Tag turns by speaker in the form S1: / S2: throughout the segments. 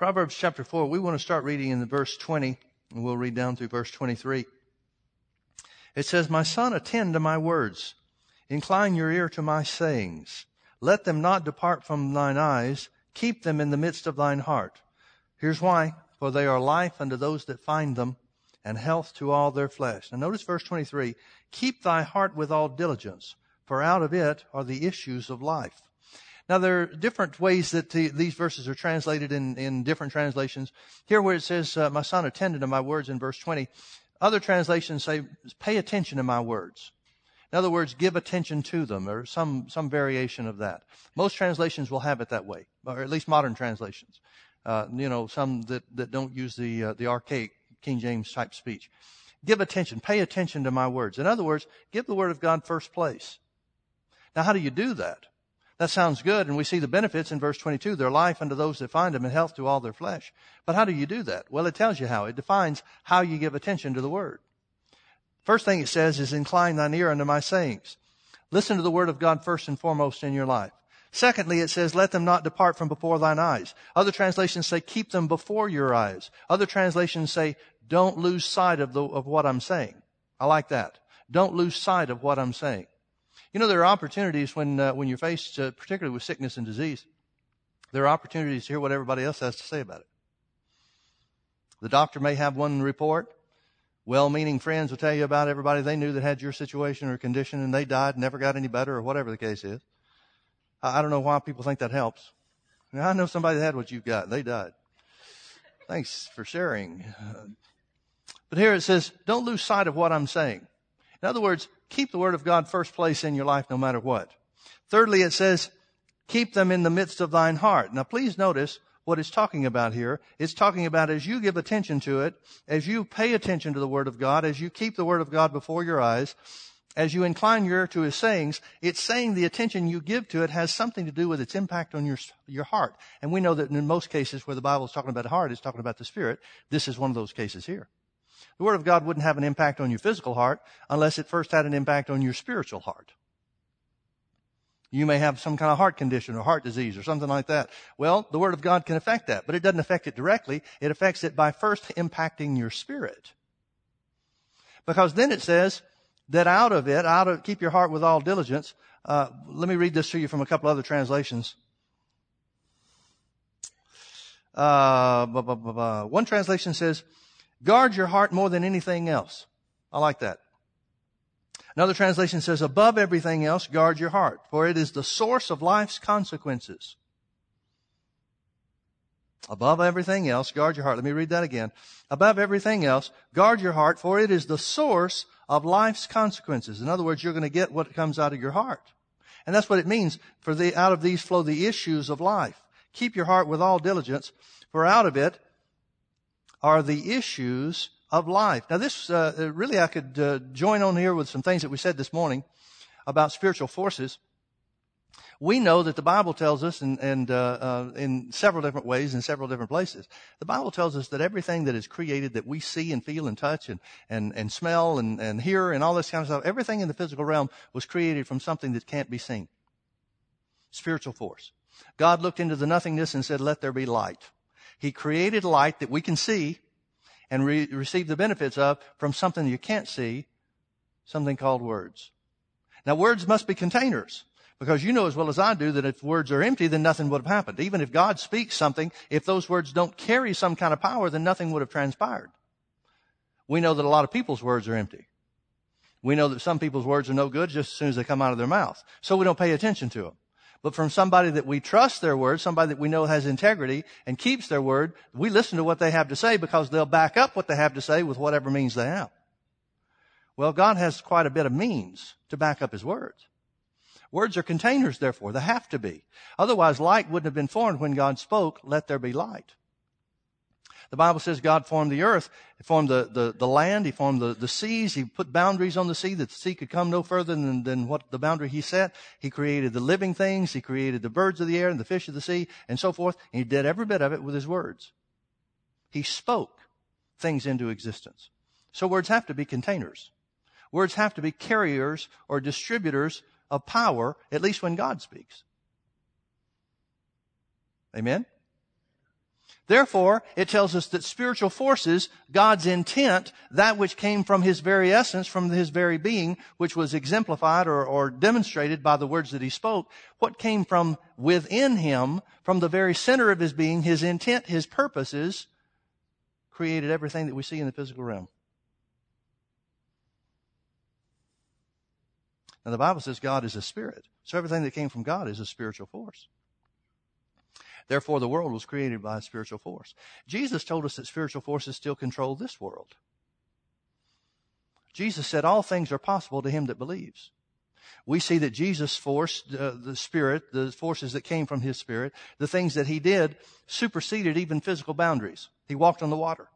S1: Proverbs chapter 4, we want to start reading in the verse 20, and we'll read down through verse 23. It says, My son, attend to my words. Incline your ear to my sayings. Let them not depart from thine eyes. Keep them in the midst of thine heart. Here's why. For they are life unto those that find them, and health to all their flesh. Now notice verse 23. Keep thy heart with all diligence, for out of it are the issues of life. Now there are different ways that the, these verses are translated in, in different translations. Here where it says, uh, my son attended to my words in verse 20, other translations say, pay attention to my words. In other words, give attention to them, or some, some variation of that. Most translations will have it that way, or at least modern translations. Uh, you know, some that, that don't use the, uh, the archaic King James type speech. Give attention, pay attention to my words. In other words, give the word of God first place. Now, how do you do that? That sounds good, and we see the benefits in verse 22. They're life unto those that find them and health to all their flesh. But how do you do that? Well, it tells you how. It defines how you give attention to the word. First thing it says is incline thine ear unto my sayings. Listen to the word of God first and foremost in your life. Secondly, it says, let them not depart from before thine eyes. Other translations say, keep them before your eyes. Other translations say, don't lose sight of, the, of what I'm saying. I like that. Don't lose sight of what I'm saying. You know, there are opportunities when, uh, when you're faced, uh, particularly with sickness and disease, there are opportunities to hear what everybody else has to say about it. The doctor may have one report. Well-meaning friends will tell you about everybody they knew that had your situation or condition and they died, never got any better or whatever the case is. I don't know why people think that helps. I know somebody that had what you've got. They died. Thanks for sharing. But here it says, don't lose sight of what I'm saying. In other words, keep the Word of God first place in your life no matter what. Thirdly, it says, keep them in the midst of thine heart. Now please notice what it's talking about here. It's talking about as you give attention to it, as you pay attention to the Word of God, as you keep the Word of God before your eyes, as you incline your ear to His sayings, it's saying the attention you give to it has something to do with its impact on your, your heart. And we know that in most cases where the Bible is talking about heart, it's talking about the spirit. This is one of those cases here. The Word of God wouldn't have an impact on your physical heart unless it first had an impact on your spiritual heart. You may have some kind of heart condition or heart disease or something like that. Well, the Word of God can affect that, but it doesn't affect it directly. It affects it by first impacting your spirit. Because then it says that out of it, out of, keep your heart with all diligence. Uh, let me read this to you from a couple other translations. Uh, one translation says, Guard your heart more than anything else. I like that. Another translation says, above everything else, guard your heart, for it is the source of life's consequences. Above everything else, guard your heart. Let me read that again. Above everything else, guard your heart, for it is the source of life's consequences. In other words, you're going to get what comes out of your heart. And that's what it means. For the, out of these flow the issues of life. Keep your heart with all diligence, for out of it are the issues of life. Now this, uh, really I could uh, join on here with some things that we said this morning about spiritual forces. We know that the Bible tells us, and, and uh, uh, in several different ways, in several different places, the Bible tells us that everything that is created that we see and feel and touch and, and, and smell and, and hear and all this kind of stuff, everything in the physical realm was created from something that can't be seen. Spiritual force. God looked into the nothingness and said, let there be light. He created light that we can see and re- receive the benefits of from something you can't see, something called words. Now words must be containers. Because you know as well as I do that if words are empty, then nothing would have happened. Even if God speaks something, if those words don't carry some kind of power, then nothing would have transpired. We know that a lot of people's words are empty. We know that some people's words are no good just as soon as they come out of their mouth. So we don't pay attention to them but from somebody that we trust their word, somebody that we know has integrity and keeps their word, we listen to what they have to say because they'll back up what they have to say with whatever means they have. Well, God has quite a bit of means to back up His words. Words are containers, therefore. They have to be. Otherwise, light wouldn't have been formed when God spoke, let there be light. The Bible says God formed the earth, He formed the, the, the land, He formed the, the seas, He put boundaries on the sea that the sea could come no further than, than what the boundary He set. He created the living things, He created the birds of the air and the fish of the sea and so forth. And He did every bit of it with His words. He spoke things into existence. So words have to be containers. Words have to be carriers or distributors of power, at least when God speaks. Amen? Therefore, it tells us that spiritual forces, God's intent, that which came from His very essence, from His very being, which was exemplified or, or, demonstrated by the words that He spoke, what came from within Him, from the very center of His being, His intent, His purposes, created everything that we see in the physical realm. Now the Bible says God is a spirit. So everything that came from God is a spiritual force. Therefore, the world was created by a spiritual force. Jesus told us that spiritual forces still control this world. Jesus said all things are possible to him that believes. We see that Jesus force, uh, the spirit, the forces that came from his spirit, the things that he did superseded even physical boundaries. He walked on the water.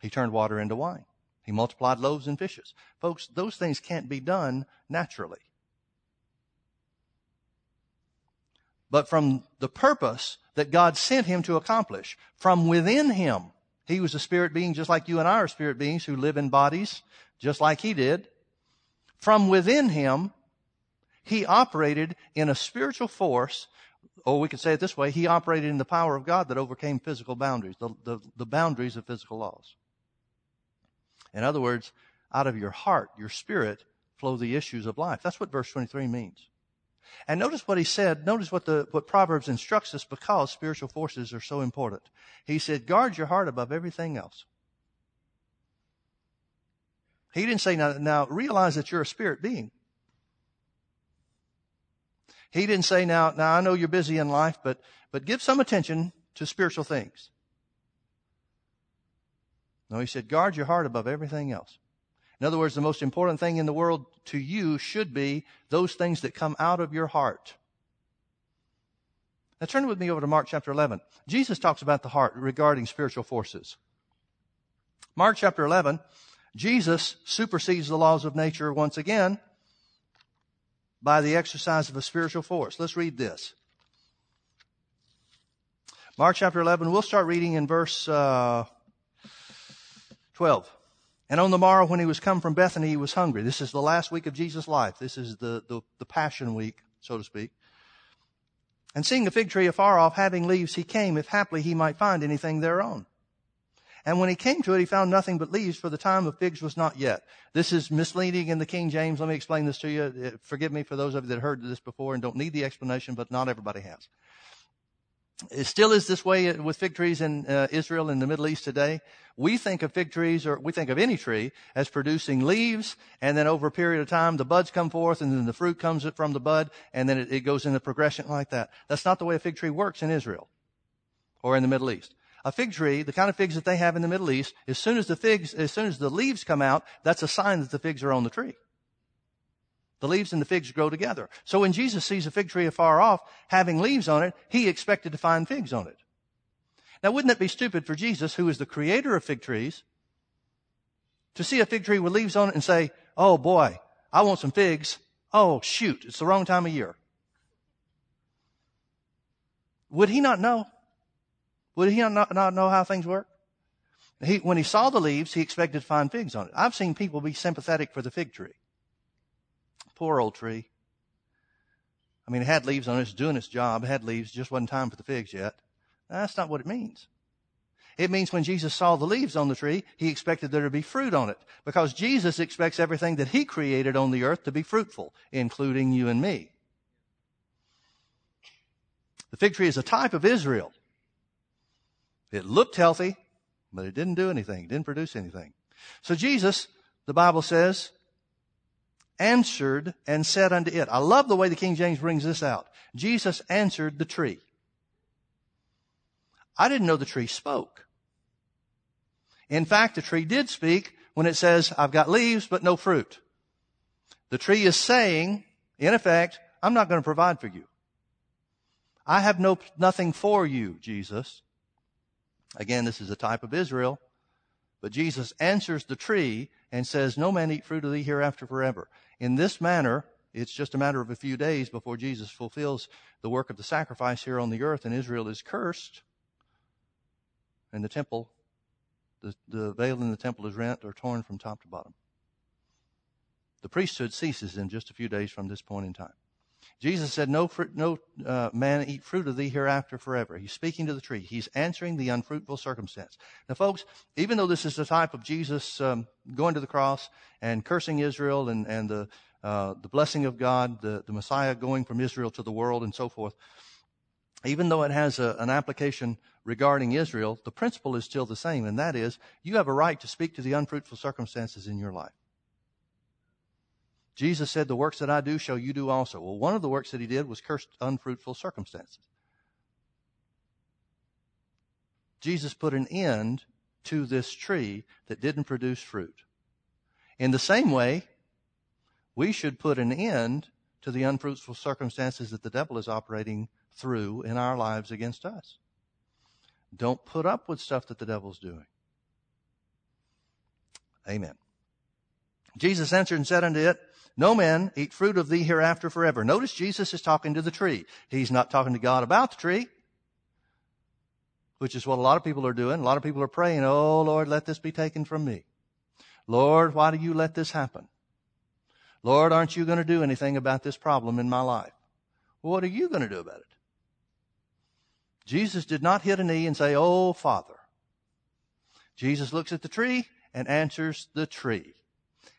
S1: He turned water into wine. He multiplied loaves and fishes. Folks, those things can't be done naturally. But from the purpose that God sent him to accomplish. From within him, he was a spirit being just like you and I are spirit beings who live in bodies just like he did. From within him, he operated in a spiritual force, or we could say it this way, he operated in the power of God that overcame physical boundaries, the, the, the boundaries of physical laws. In other words, out of your heart, your spirit, flow the issues of life. That's what verse 23 means. And notice what he said. Notice what the, what Proverbs instructs us because spiritual forces are so important. He said, guard your heart above everything else. He didn't say, now, now realize that you're a spirit being. He didn't say, now, now I know you're busy in life, but, but give some attention to spiritual things. No, he said, guard your heart above everything else. In other words, the most important thing in the world to you should be those things that come out of your heart. Now turn with me over to Mark chapter 11. Jesus talks about the heart regarding spiritual forces. Mark chapter 11, Jesus supersedes the laws of nature once again by the exercise of a spiritual force. Let's read this. Mark chapter 11, we'll start reading in verse uh, 12. And on the morrow, when he was come from Bethany, he was hungry. This is the last week of Jesus' life. This is the, the, the Passion Week, so to speak. And seeing a fig tree afar off, having leaves, he came, if haply he might find anything thereon. And when he came to it, he found nothing but leaves, for the time of figs was not yet. This is misleading in the King James. Let me explain this to you. Uh, forgive me for those of you that heard this before and don't need the explanation, but not everybody has. It still is this way with fig trees in uh, Israel and the Middle East today. We think of fig trees or we think of any tree as producing leaves and then over a period of time the buds come forth and then the fruit comes from the bud and then it, it goes in the progression like that. That's not the way a fig tree works in Israel or in the Middle East. A fig tree, the kind of figs that they have in the Middle East, as soon as the figs, as soon as the leaves come out, that's a sign that the figs are on the tree. The leaves and the figs grow together. So when Jesus sees a fig tree afar off having leaves on it, he expected to find figs on it. Now wouldn't it be stupid for Jesus, who is the creator of fig trees, to see a fig tree with leaves on it and say, oh boy, I want some figs. Oh shoot, it's the wrong time of year. Would he not know? Would he not, not know how things work? He, when he saw the leaves, he expected to find figs on it. I've seen people be sympathetic for the fig tree. Poor old tree. I mean, it had leaves on it. It's doing its job. It had leaves. Just wasn't time for the figs yet. That's not what it means. It means when Jesus saw the leaves on the tree, he expected there to be fruit on it. Because Jesus expects everything that he created on the earth to be fruitful, including you and me. The fig tree is a type of Israel. It looked healthy, but it didn't do anything. It didn't produce anything. So Jesus, the Bible says, answered and said unto it. I love the way the King James brings this out. Jesus answered the tree. I didn't know the tree spoke. In fact, the tree did speak when it says, I've got leaves, but no fruit. The tree is saying, in effect, I'm not going to provide for you. I have no, nothing for you, Jesus. Again, this is a type of Israel. But Jesus answers the tree and says, No man eat fruit of thee hereafter forever. In this manner, it's just a matter of a few days before Jesus fulfills the work of the sacrifice here on the earth, and Israel is cursed. And the temple, the, the veil in the temple is rent or torn from top to bottom. The priesthood ceases in just a few days from this point in time. Jesus said, no, fruit, no uh, man eat fruit of thee hereafter forever. He's speaking to the tree. He's answering the unfruitful circumstance. Now, folks, even though this is the type of Jesus um, going to the cross and cursing Israel and, and the, uh, the blessing of God, the, the Messiah going from Israel to the world and so forth, even though it has a, an application regarding Israel, the principle is still the same, and that is you have a right to speak to the unfruitful circumstances in your life. Jesus said, The works that I do shall you do also. Well, one of the works that he did was curse unfruitful circumstances. Jesus put an end to this tree that didn't produce fruit. In the same way, we should put an end to the unfruitful circumstances that the devil is operating through in our lives against us. Don't put up with stuff that the devil's doing. Amen. Jesus answered and said unto it, No man eat fruit of thee hereafter forever. Notice Jesus is talking to the tree. He's not talking to God about the tree, which is what a lot of people are doing. A lot of people are praying, Oh Lord, let this be taken from me. Lord, why do you let this happen? Lord, aren't you going to do anything about this problem in my life? What are you going to do about it? Jesus did not hit a knee and say, Oh, Father. Jesus looks at the tree and answers the tree.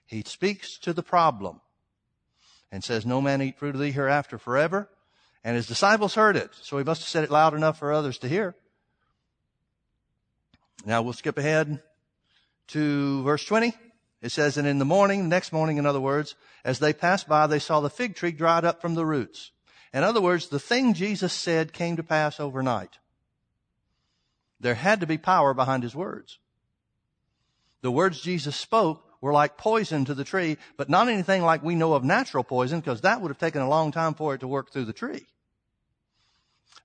S1: He speaks to the problem and says, No man eat fruit of thee hereafter forever. And his disciples heard it, so he must have said it loud enough for others to hear. Now we'll skip ahead to verse 20. It says, And in the morning, next morning, in other words, as they passed by, they saw the fig tree dried up from the roots. In other words, the thing Jesus said came to pass overnight. There had to be power behind his words. The words Jesus spoke were like poison to the tree, but not anything like we know of natural poison, because that would have taken a long time for it to work through the tree.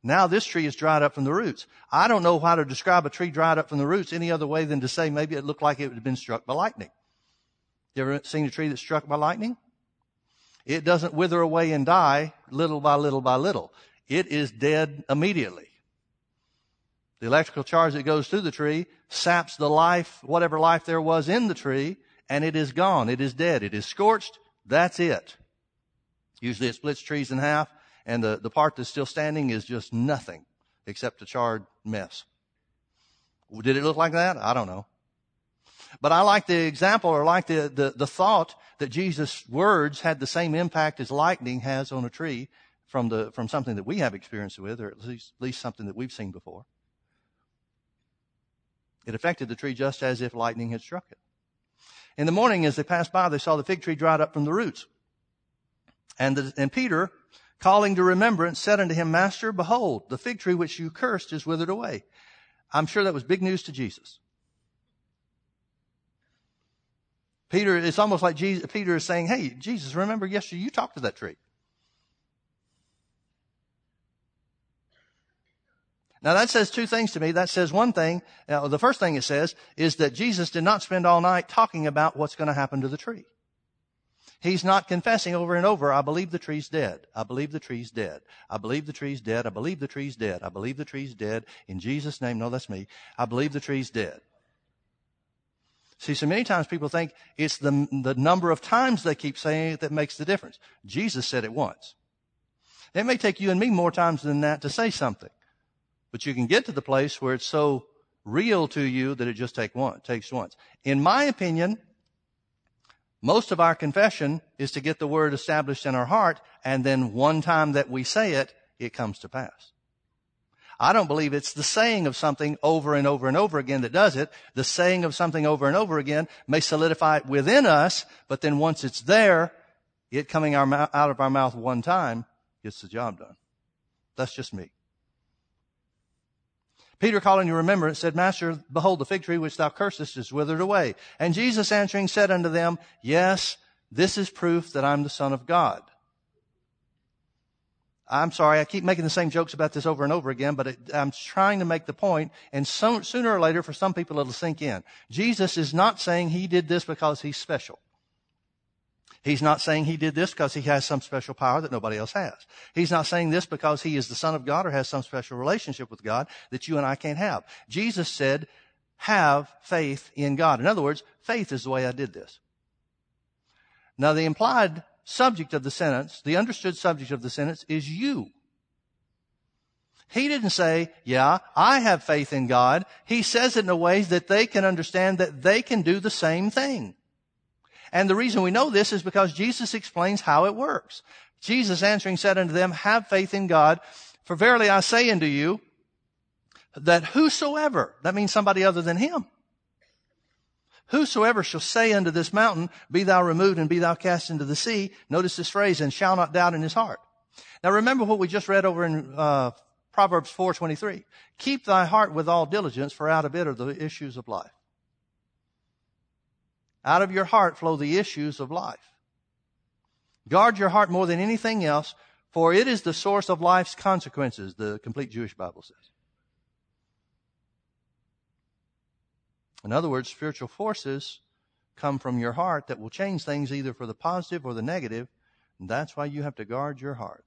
S1: Now this tree is dried up from the roots. I don't know how to describe a tree dried up from the roots any other way than to say maybe it looked like it had been struck by lightning. You ever seen a tree that's struck by lightning? It doesn't wither away and die little by little by little. It is dead immediately. The electrical charge that goes through the tree saps the life, whatever life there was in the tree, and it is gone. It is dead. It is scorched. That's it. Usually it splits trees in half, and the, the part that's still standing is just nothing except a charred mess. Did it look like that? I don't know. But I like the example or like the, the, the thought that Jesus' words had the same impact as lightning has on a tree from the, from something that we have experience with, or at least, at least something that we've seen before. It affected the tree just as if lightning had struck it. In the morning, as they passed by, they saw the fig tree dried up from the roots. And, the, and Peter, calling to remembrance, said unto him, Master, behold, the fig tree which you cursed is withered away. I'm sure that was big news to Jesus. Peter, it's almost like Jesus, Peter is saying, Hey, Jesus, remember yesterday you talked to that tree. Now that says two things to me. That says one thing. Now, the first thing it says is that Jesus did not spend all night talking about what's going to happen to the tree. He's not confessing over and over, I believe the tree's dead. I believe the tree's dead. I believe the tree's dead. I believe the tree's dead. I believe the tree's dead. In Jesus' name, no, that's me. I believe the tree's dead. See, so many times people think it's the, the number of times they keep saying it that makes the difference. Jesus said it once. It may take you and me more times than that to say something, but you can get to the place where it's so real to you that it just take one, takes once. In my opinion, most of our confession is to get the word established in our heart, and then one time that we say it, it comes to pass. I don't believe it's the saying of something over and over and over again that does it. The saying of something over and over again may solidify it within us, but then once it's there, it coming out of our mouth one time gets the job done. That's just me. Peter calling to remembrance said, Master, behold, the fig tree which thou cursest is withered away. And Jesus answering said unto them, Yes, this is proof that I'm the Son of God. I'm sorry, I keep making the same jokes about this over and over again, but it, I'm trying to make the point, and so, sooner or later, for some people, it'll sink in. Jesus is not saying he did this because he's special. He's not saying he did this because he has some special power that nobody else has. He's not saying this because he is the Son of God or has some special relationship with God that you and I can't have. Jesus said, have faith in God. In other words, faith is the way I did this. Now the implied subject of the sentence, the understood subject of the sentence is you. He didn't say, yeah, I have faith in God. He says it in a way that they can understand that they can do the same thing. And the reason we know this is because Jesus explains how it works. Jesus answering said unto them, have faith in God. For verily I say unto you that whosoever, that means somebody other than him, whosoever shall say unto this mountain, be thou removed and be thou cast into the sea, notice this phrase, and shall not doubt in his heart. Now remember what we just read over in uh, Proverbs 4:23. Keep thy heart with all diligence, for out of it are the issues of life. Out of your heart flow the issues of life. Guard your heart more than anything else, for it is the source of life's consequences, the complete Jewish Bible says. In other words, spiritual forces come from your heart that will change things either for the positive or the negative, and that's why you have to guard your heart.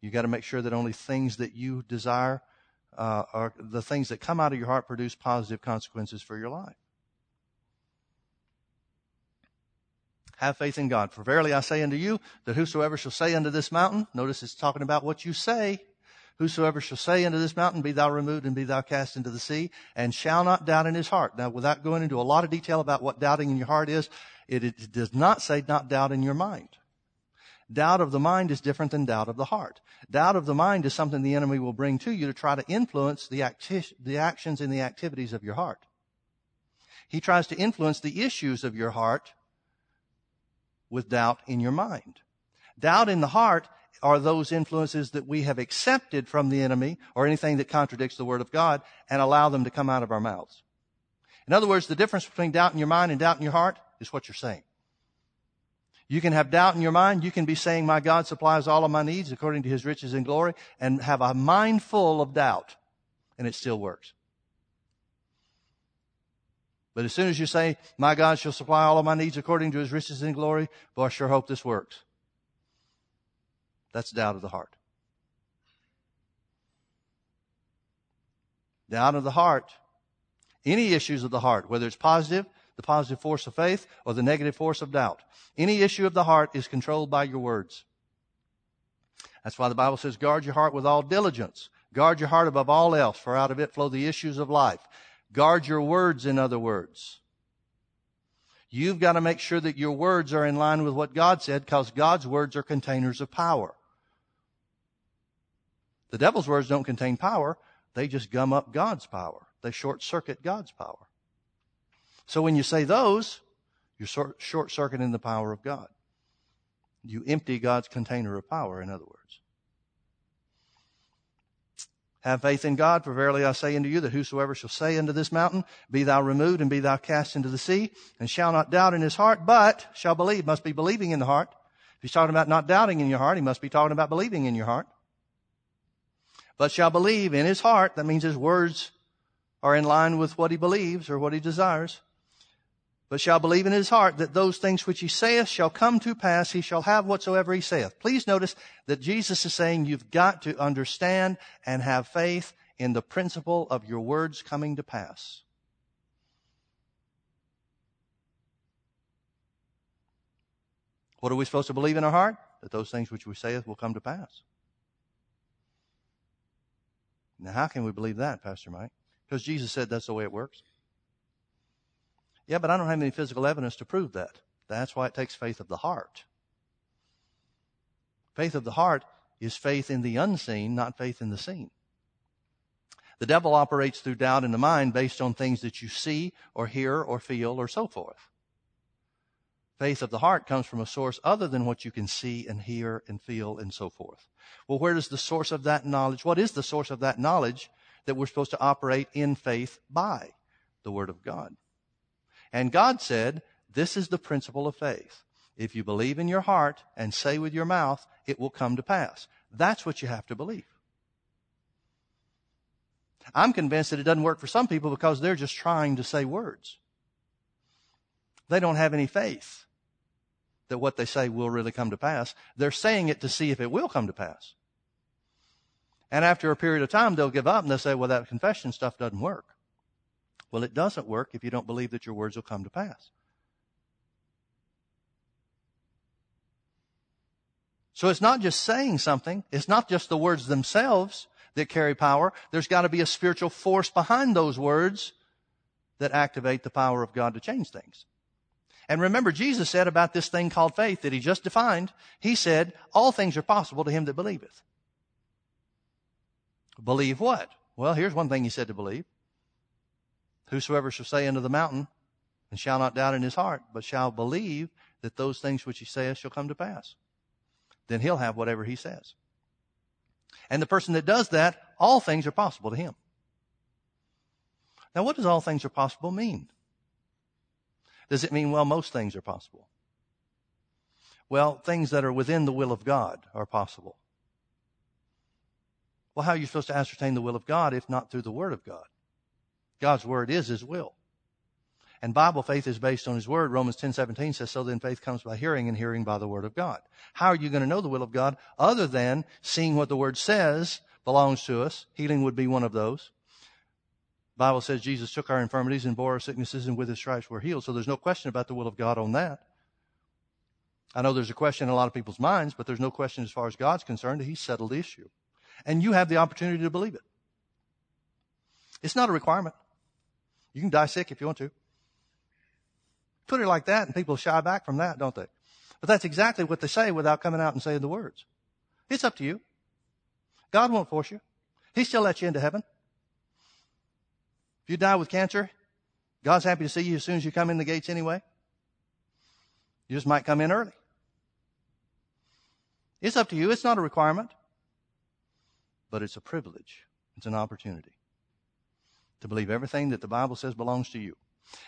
S1: You got to make sure that only things that you desire uh, are the things that come out of your heart produce positive consequences for your life. Have faith in God. For verily I say unto you that whosoever shall say unto this mountain, notice it's talking about what you say, whosoever shall say unto this mountain, be thou removed and be thou cast into the sea, and shall not doubt in his heart. Now, without going into a lot of detail about what doubting in your heart is, it, it does not say not doubt in your mind. Doubt of the mind is different than doubt of the heart. Doubt of the mind is something the enemy will bring to you to try to influence the, acti- the actions and the activities of your heart. He tries to influence the issues of your heart with doubt in your mind. Doubt in the heart are those influences that we have accepted from the enemy or anything that contradicts the word of God and allow them to come out of our mouths. In other words, the difference between doubt in your mind and doubt in your heart is what you're saying. You can have doubt in your mind. You can be saying, my God supplies all of my needs according to his riches and glory and have a mind full of doubt and it still works. But as soon as you say, my God shall supply all of my needs according to his riches and glory, boy, I sure hope this works. That's doubt of the heart. Doubt of the heart. Any issues of the heart, whether it's positive, the positive force of faith, or the negative force of doubt. Any issue of the heart is controlled by your words. That's why the Bible says, guard your heart with all diligence. Guard your heart above all else, for out of it flow the issues of life. Guard your words, in other words. You've got to make sure that your words are in line with what God said, because God's words are containers of power. The devil's words don't contain power. They just gum up God's power. They short circuit God's power. So when you say those, you're short circuiting the power of God. You empty God's container of power, in other words. Have faith in God, for verily I say unto you that whosoever shall say unto this mountain, Be thou removed and be thou cast into the sea, and shall not doubt in his heart, but shall believe, must be believing in the heart. If he's talking about not doubting in your heart, he must be talking about believing in your heart. But shall believe in his heart, that means his words are in line with what he believes or what he desires but shall believe in his heart that those things which he saith shall come to pass, he shall have whatsoever he saith. Please notice that Jesus is saying you've got to understand and have faith in the principle of your words coming to pass. What are we supposed to believe in our heart? That those things which we saith will come to pass. Now, how can we believe that, Pastor Mike? Because Jesus said that's the way it works. Yeah, but I don't have any physical evidence to prove that. That's why it takes faith of the heart. Faith of the heart is faith in the unseen, not faith in the seen. The devil operates through doubt in the mind based on things that you see or hear or feel or so forth. Faith of the heart comes from a source other than what you can see and hear and feel and so forth. Well, where does the source of that knowledge, what is the source of that knowledge that we're supposed to operate in faith by? The Word of God. And God said, this is the principle of faith. If you believe in your heart and say with your mouth, it will come to pass. That's what you have to believe. I'm convinced that it doesn't work for some people because they're just trying to say words. They don't have any faith that what they say will really come to pass. They're saying it to see if it will come to pass. And after a period of time, they'll give up and they'll say, well, that confession stuff doesn't work. Well, it doesn't work if you don't believe that your words will come to pass. So it's not just saying something. It's not just the words themselves that carry power. There's got to be a spiritual force behind those words that activate the power of God to change things. And remember, Jesus said about this thing called faith that he just defined, he said, all things are possible to him that believeth. Believe what? Well, here's one thing he said to believe. Whosoever shall say unto the mountain, and shall not doubt in his heart, but shall believe that those things which he saith shall come to pass. Then he'll have whatever he says. And the person that does that, all things are possible to him. Now, what does all things are possible mean? Does it mean, well, most things are possible? Well, things that are within the will of God are possible. Well, how are you supposed to ascertain the will of God if not through the Word of God? God's Word is His will. And Bible faith is based on His Word. Romans 10 17 says, So then faith comes by hearing, and hearing by the Word of God. How are you going to know the will of God other than seeing what the Word says belongs to us? Healing would be one of those. Bible says Jesus took our infirmities and bore our sicknesses, and with his stripes we're healed. So there's no question about the will of God on that. I know there's a question in a lot of people's minds, but there's no question as far as God's concerned. He's settled the issue. And you have the opportunity to believe it. It's not a requirement. You can die sick if you want to. Put it like that, and people shy back from that, don't they? But that's exactly what they say without coming out and saying the words. It's up to you. God won't force you. He still lets you into heaven. If you die with cancer, God's happy to see you as soon as you come in the gates anyway. You just might come in early. It's up to you. It's not a requirement, but it's a privilege. It's an opportunity to believe everything that the Bible says belongs to you.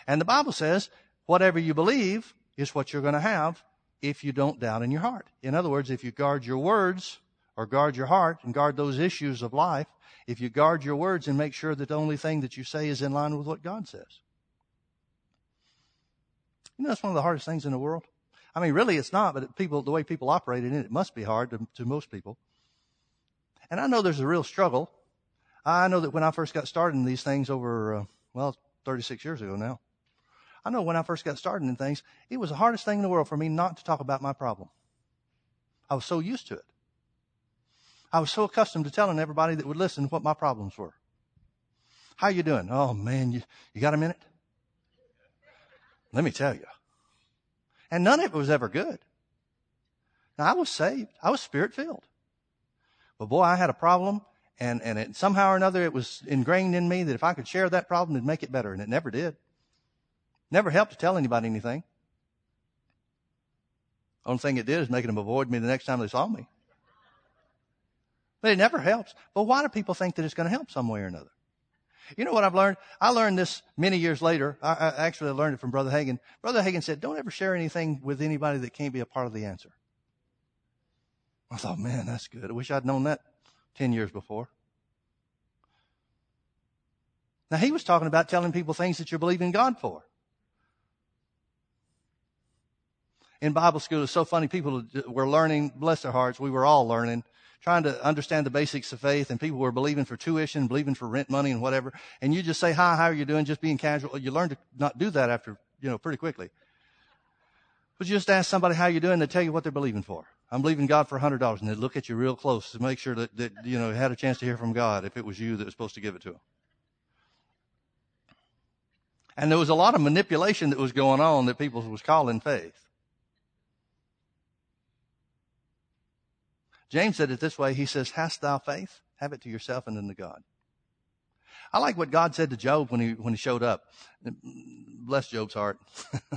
S1: And the Bible says whatever you believe is what you're going to have if you don't doubt in your heart. In other words, if you guard your words or guard your heart and guard those issues of life, if you guard your words and make sure that the only thing that you say is in line with what God says. You know, that's one of the hardest things in the world. I mean, really, it's not, but people, the way people operate in it, it must be hard to, to most people. And I know there's a real struggle. I know that when I first got started in these things over, uh, well, 36 years ago now. I know when I first got started in things, it was the hardest thing in the world for me not to talk about my problem. I was so used to it. I was so accustomed to telling everybody that would listen what my problems were. How you doing? Oh man, you, you got a minute? Let me tell you. And none of it was ever good. Now I was saved. I was spirit filled. But boy, I had a problem and, and it, somehow or another it was ingrained in me that if I could share that problem, it'd make it better. And it never did. Never helped to tell anybody anything. Only thing it did is making them avoid me the next time they saw me. But it never helps. But why do people think that it's going to help some way or another? You know what I've learned? I learned this many years later. I, I actually learned it from Brother Hagin. Brother Hagin said, don't ever share anything with anybody that can't be a part of the answer. I thought, man, that's good. I wish I'd known that 10 years before. Now he was talking about telling people things that you're believing God for. In Bible school, it's so funny. People were learning, bless their hearts, we were all learning trying to understand the basics of faith and people were believing for tuition, believing for rent money and whatever. And you just say, hi, how are you doing? Just being casual. You learn to not do that after, you know, pretty quickly. But you just ask somebody how you're doing, they tell you what they're believing for. I'm believing God for a hundred dollars and they'd look at you real close to make sure that, that, you know, had a chance to hear from God if it was you that was supposed to give it to them. And there was a lot of manipulation that was going on that people was calling faith. James said it this way. He says, hast thou faith? Have it to yourself and then to God. I like what God said to Job when he, when he showed up. Bless Job's heart.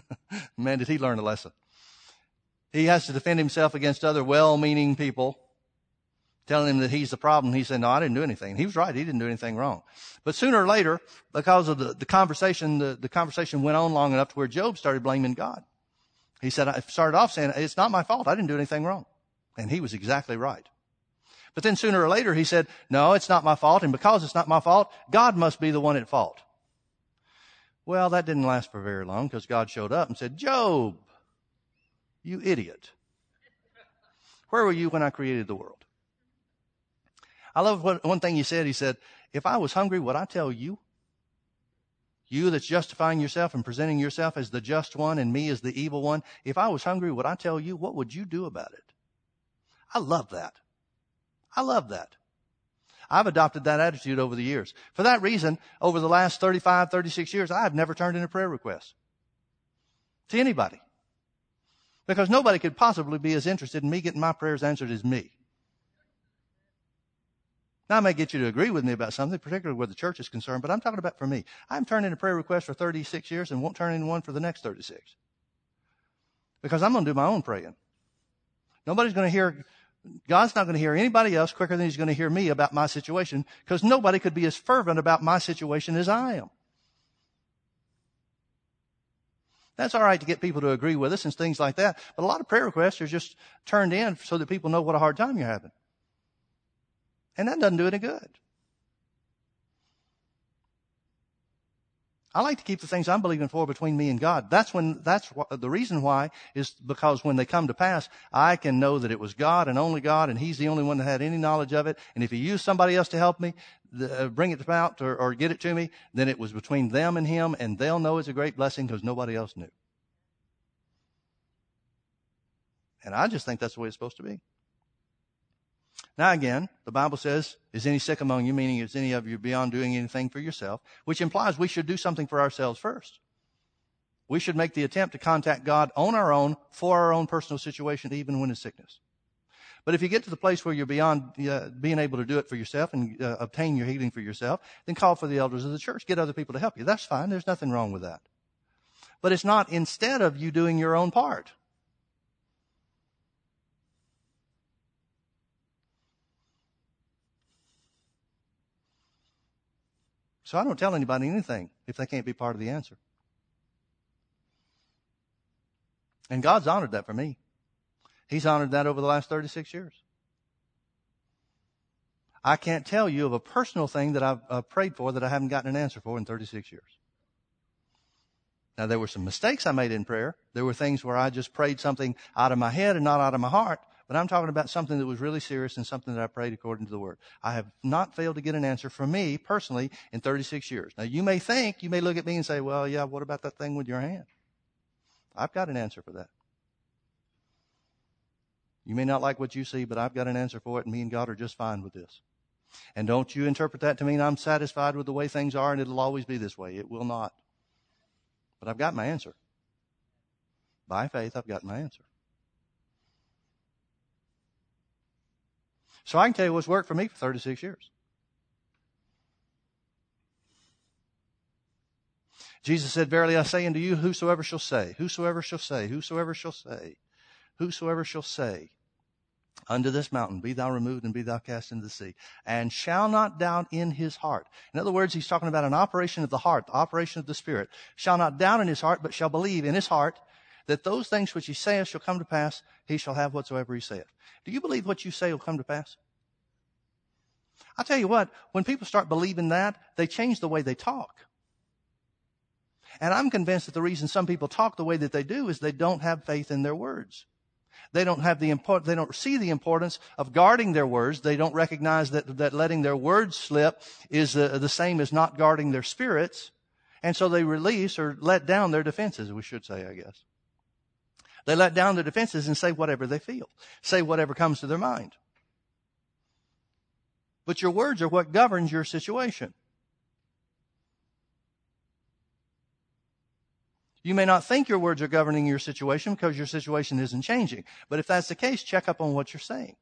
S1: Man, did he learn a lesson. He has to defend himself against other well-meaning people telling him that he's the problem. He said, no, I didn't do anything. He was right. He didn't do anything wrong. But sooner or later, because of the, the conversation, the, the conversation went on long enough to where Job started blaming God. He said, I started off saying, it's not my fault. I didn't do anything wrong. And he was exactly right. But then sooner or later he said, no, it's not my fault. And because it's not my fault, God must be the one at fault. Well, that didn't last for very long because God showed up and said, Job, you idiot. Where were you when I created the world? I love what, one thing he said. He said, if I was hungry, would I tell you? You that's justifying yourself and presenting yourself as the just one and me as the evil one. If I was hungry, would I tell you? What would you do about it? I love that. I love that. I've adopted that attitude over the years. For that reason, over the last 35, 36 years, I have never turned in a prayer request to anybody. Because nobody could possibly be as interested in me getting my prayers answered as me. Now, I may get you to agree with me about something, particularly where the church is concerned, but I'm talking about for me. I haven't turned in a prayer request for 36 years and won't turn in one for the next 36. Because I'm going to do my own praying. Nobody's going to hear, God's not going to hear anybody else quicker than He's going to hear me about my situation because nobody could be as fervent about my situation as I am. That's all right to get people to agree with us and things like that. But a lot of prayer requests are just turned in so that people know what a hard time you're having. And that doesn't do any good. I like to keep the things I'm believing for between me and God. That's when, that's what, the reason why is because when they come to pass, I can know that it was God and only God and He's the only one that had any knowledge of it. And if He used somebody else to help me, the, uh, bring it about or, or get it to me, then it was between them and Him and they'll know it's a great blessing because nobody else knew. And I just think that's the way it's supposed to be. Now again, the Bible says, is any sick among you, meaning is any of you beyond doing anything for yourself, which implies we should do something for ourselves first. We should make the attempt to contact God on our own for our own personal situation, even when in sickness. But if you get to the place where you're beyond uh, being able to do it for yourself and uh, obtain your healing for yourself, then call for the elders of the church. Get other people to help you. That's fine. There's nothing wrong with that. But it's not instead of you doing your own part. So I don't tell anybody anything if they can't be part of the answer. And God's honored that for me. He's honored that over the last 36 years. I can't tell you of a personal thing that I've uh, prayed for that I haven't gotten an answer for in 36 years. Now there were some mistakes I made in prayer. There were things where I just prayed something out of my head and not out of my heart. But I'm talking about something that was really serious and something that I prayed according to the word. I have not failed to get an answer from me personally in 36 years. Now you may think, you may look at me and say, well, yeah, what about that thing with your hand? I've got an answer for that. You may not like what you see, but I've got an answer for it and me and God are just fine with this. And don't you interpret that to mean I'm satisfied with the way things are and it'll always be this way. It will not. But I've got my answer. By faith, I've got my answer. So I can tell you what's worked for me for 36 years. Jesus said, Verily I say unto you, whosoever shall say, whosoever shall say, whosoever shall say, whosoever shall say, unto this mountain, be thou removed and be thou cast into the sea, and shall not doubt in his heart. In other words, he's talking about an operation of the heart, the operation of the spirit, shall not doubt in his heart, but shall believe in his heart that those things which he saith shall come to pass, he shall have whatsoever he saith. Do you believe what you say will come to pass? I'll tell you what, when people start believing that, they change the way they talk. And I'm convinced that the reason some people talk the way that they do is they don't have faith in their words. They don't have the import, they don't see the importance of guarding their words. They don't recognize that, that letting their words slip is the, the same as not guarding their spirits. And so they release or let down their defenses, we should say, I guess. They let down their defenses and say whatever they feel, say whatever comes to their mind. But your words are what governs your situation. You may not think your words are governing your situation because your situation isn't changing. But if that's the case, check up on what you're saying.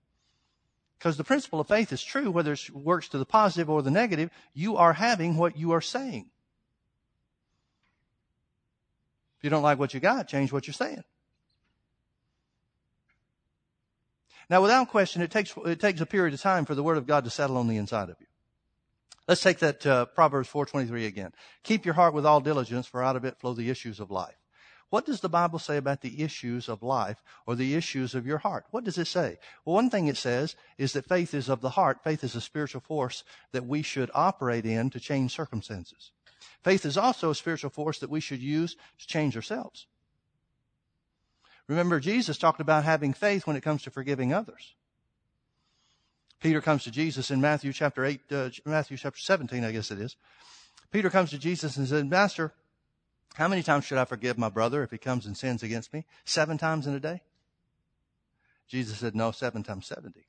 S1: Because the principle of faith is true, whether it works to the positive or the negative, you are having what you are saying. If you don't like what you got, change what you're saying. Now, without question, it takes, it takes a period of time for the Word of God to settle on the inside of you. Let's take that uh, Proverbs 4:23 again. Keep your heart with all diligence, for out of it flow the issues of life. What does the Bible say about the issues of life or the issues of your heart? What does it say? Well, one thing it says is that faith is of the heart. Faith is a spiritual force that we should operate in to change circumstances. Faith is also a spiritual force that we should use to change ourselves. Remember, Jesus talked about having faith when it comes to forgiving others. Peter comes to Jesus in Matthew chapter 8, uh, Matthew chapter 17, I guess it is. Peter comes to Jesus and said, Master, how many times should I forgive my brother if he comes and sins against me? Seven times in a day? Jesus said, no, seven times 70.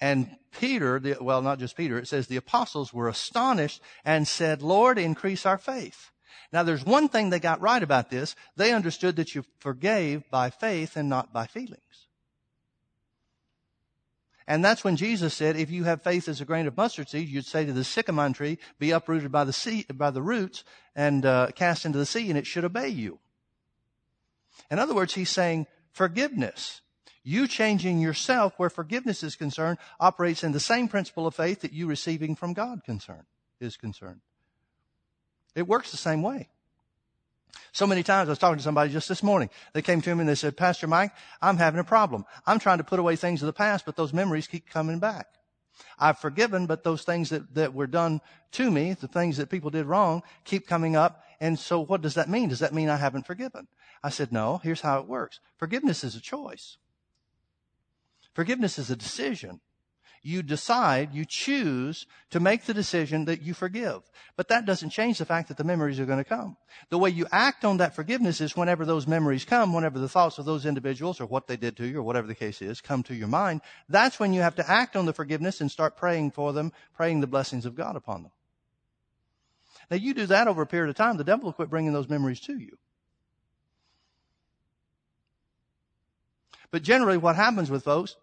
S1: And Peter, the, well, not just Peter, it says the apostles were astonished and said, Lord, increase our faith. Now there's one thing they got right about this. They understood that you forgave by faith and not by feelings. And that's when Jesus said, if you have faith as a grain of mustard seed, you'd say to the sycamore tree, be uprooted by the sea, by the roots and uh, cast into the sea, and it should obey you. In other words, he's saying forgiveness. You changing yourself where forgiveness is concerned operates in the same principle of faith that you receiving from God concern is concerned. It works the same way. So many times I was talking to somebody just this morning. They came to me and they said, Pastor Mike, I'm having a problem. I'm trying to put away things of the past, but those memories keep coming back. I've forgiven, but those things that, that were done to me, the things that people did wrong, keep coming up. And so what does that mean? Does that mean I haven't forgiven? I said, no, here's how it works. Forgiveness is a choice. Forgiveness is a decision you decide, you choose to make the decision that you forgive. But that doesn't change the fact that the memories are going to come. The way you act on that forgiveness is whenever those memories come, whenever the thoughts of those individuals or what they did to you or whatever the case is come to your mind, that's when you have to act on the forgiveness and start praying for them, praying the blessings of God upon them. Now you do that over a period of time, the devil will quit bringing those memories to you. But generally what happens with folks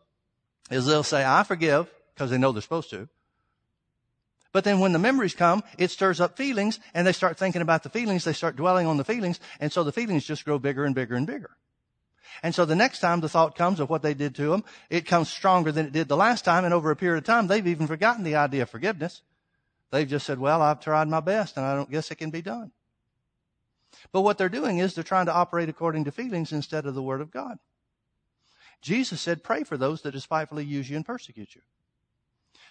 S1: is they'll say, I forgive, because they know they're supposed to. But then when the memories come, it stirs up feelings, and they start thinking about the feelings, they start dwelling on the feelings, and so the feelings just grow bigger and bigger and bigger. And so the next time the thought comes of what they did to them, it comes stronger than it did the last time, and over a period of time, they've even forgotten the idea of forgiveness. They've just said, well, I've tried my best, and I don't guess it can be done. But what they're doing is they're trying to operate according to feelings instead of the Word of God. Jesus said, pray for those that despitefully use you and persecute you.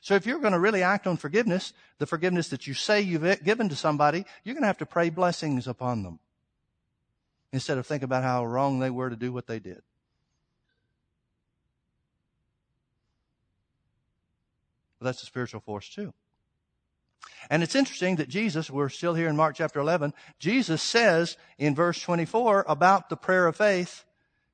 S1: So if you're going to really act on forgiveness, the forgiveness that you say you've given to somebody, you're going to have to pray blessings upon them instead of think about how wrong they were to do what they did. But that's a spiritual force too. And it's interesting that Jesus, we're still here in Mark chapter 11, Jesus says in verse 24 about the prayer of faith,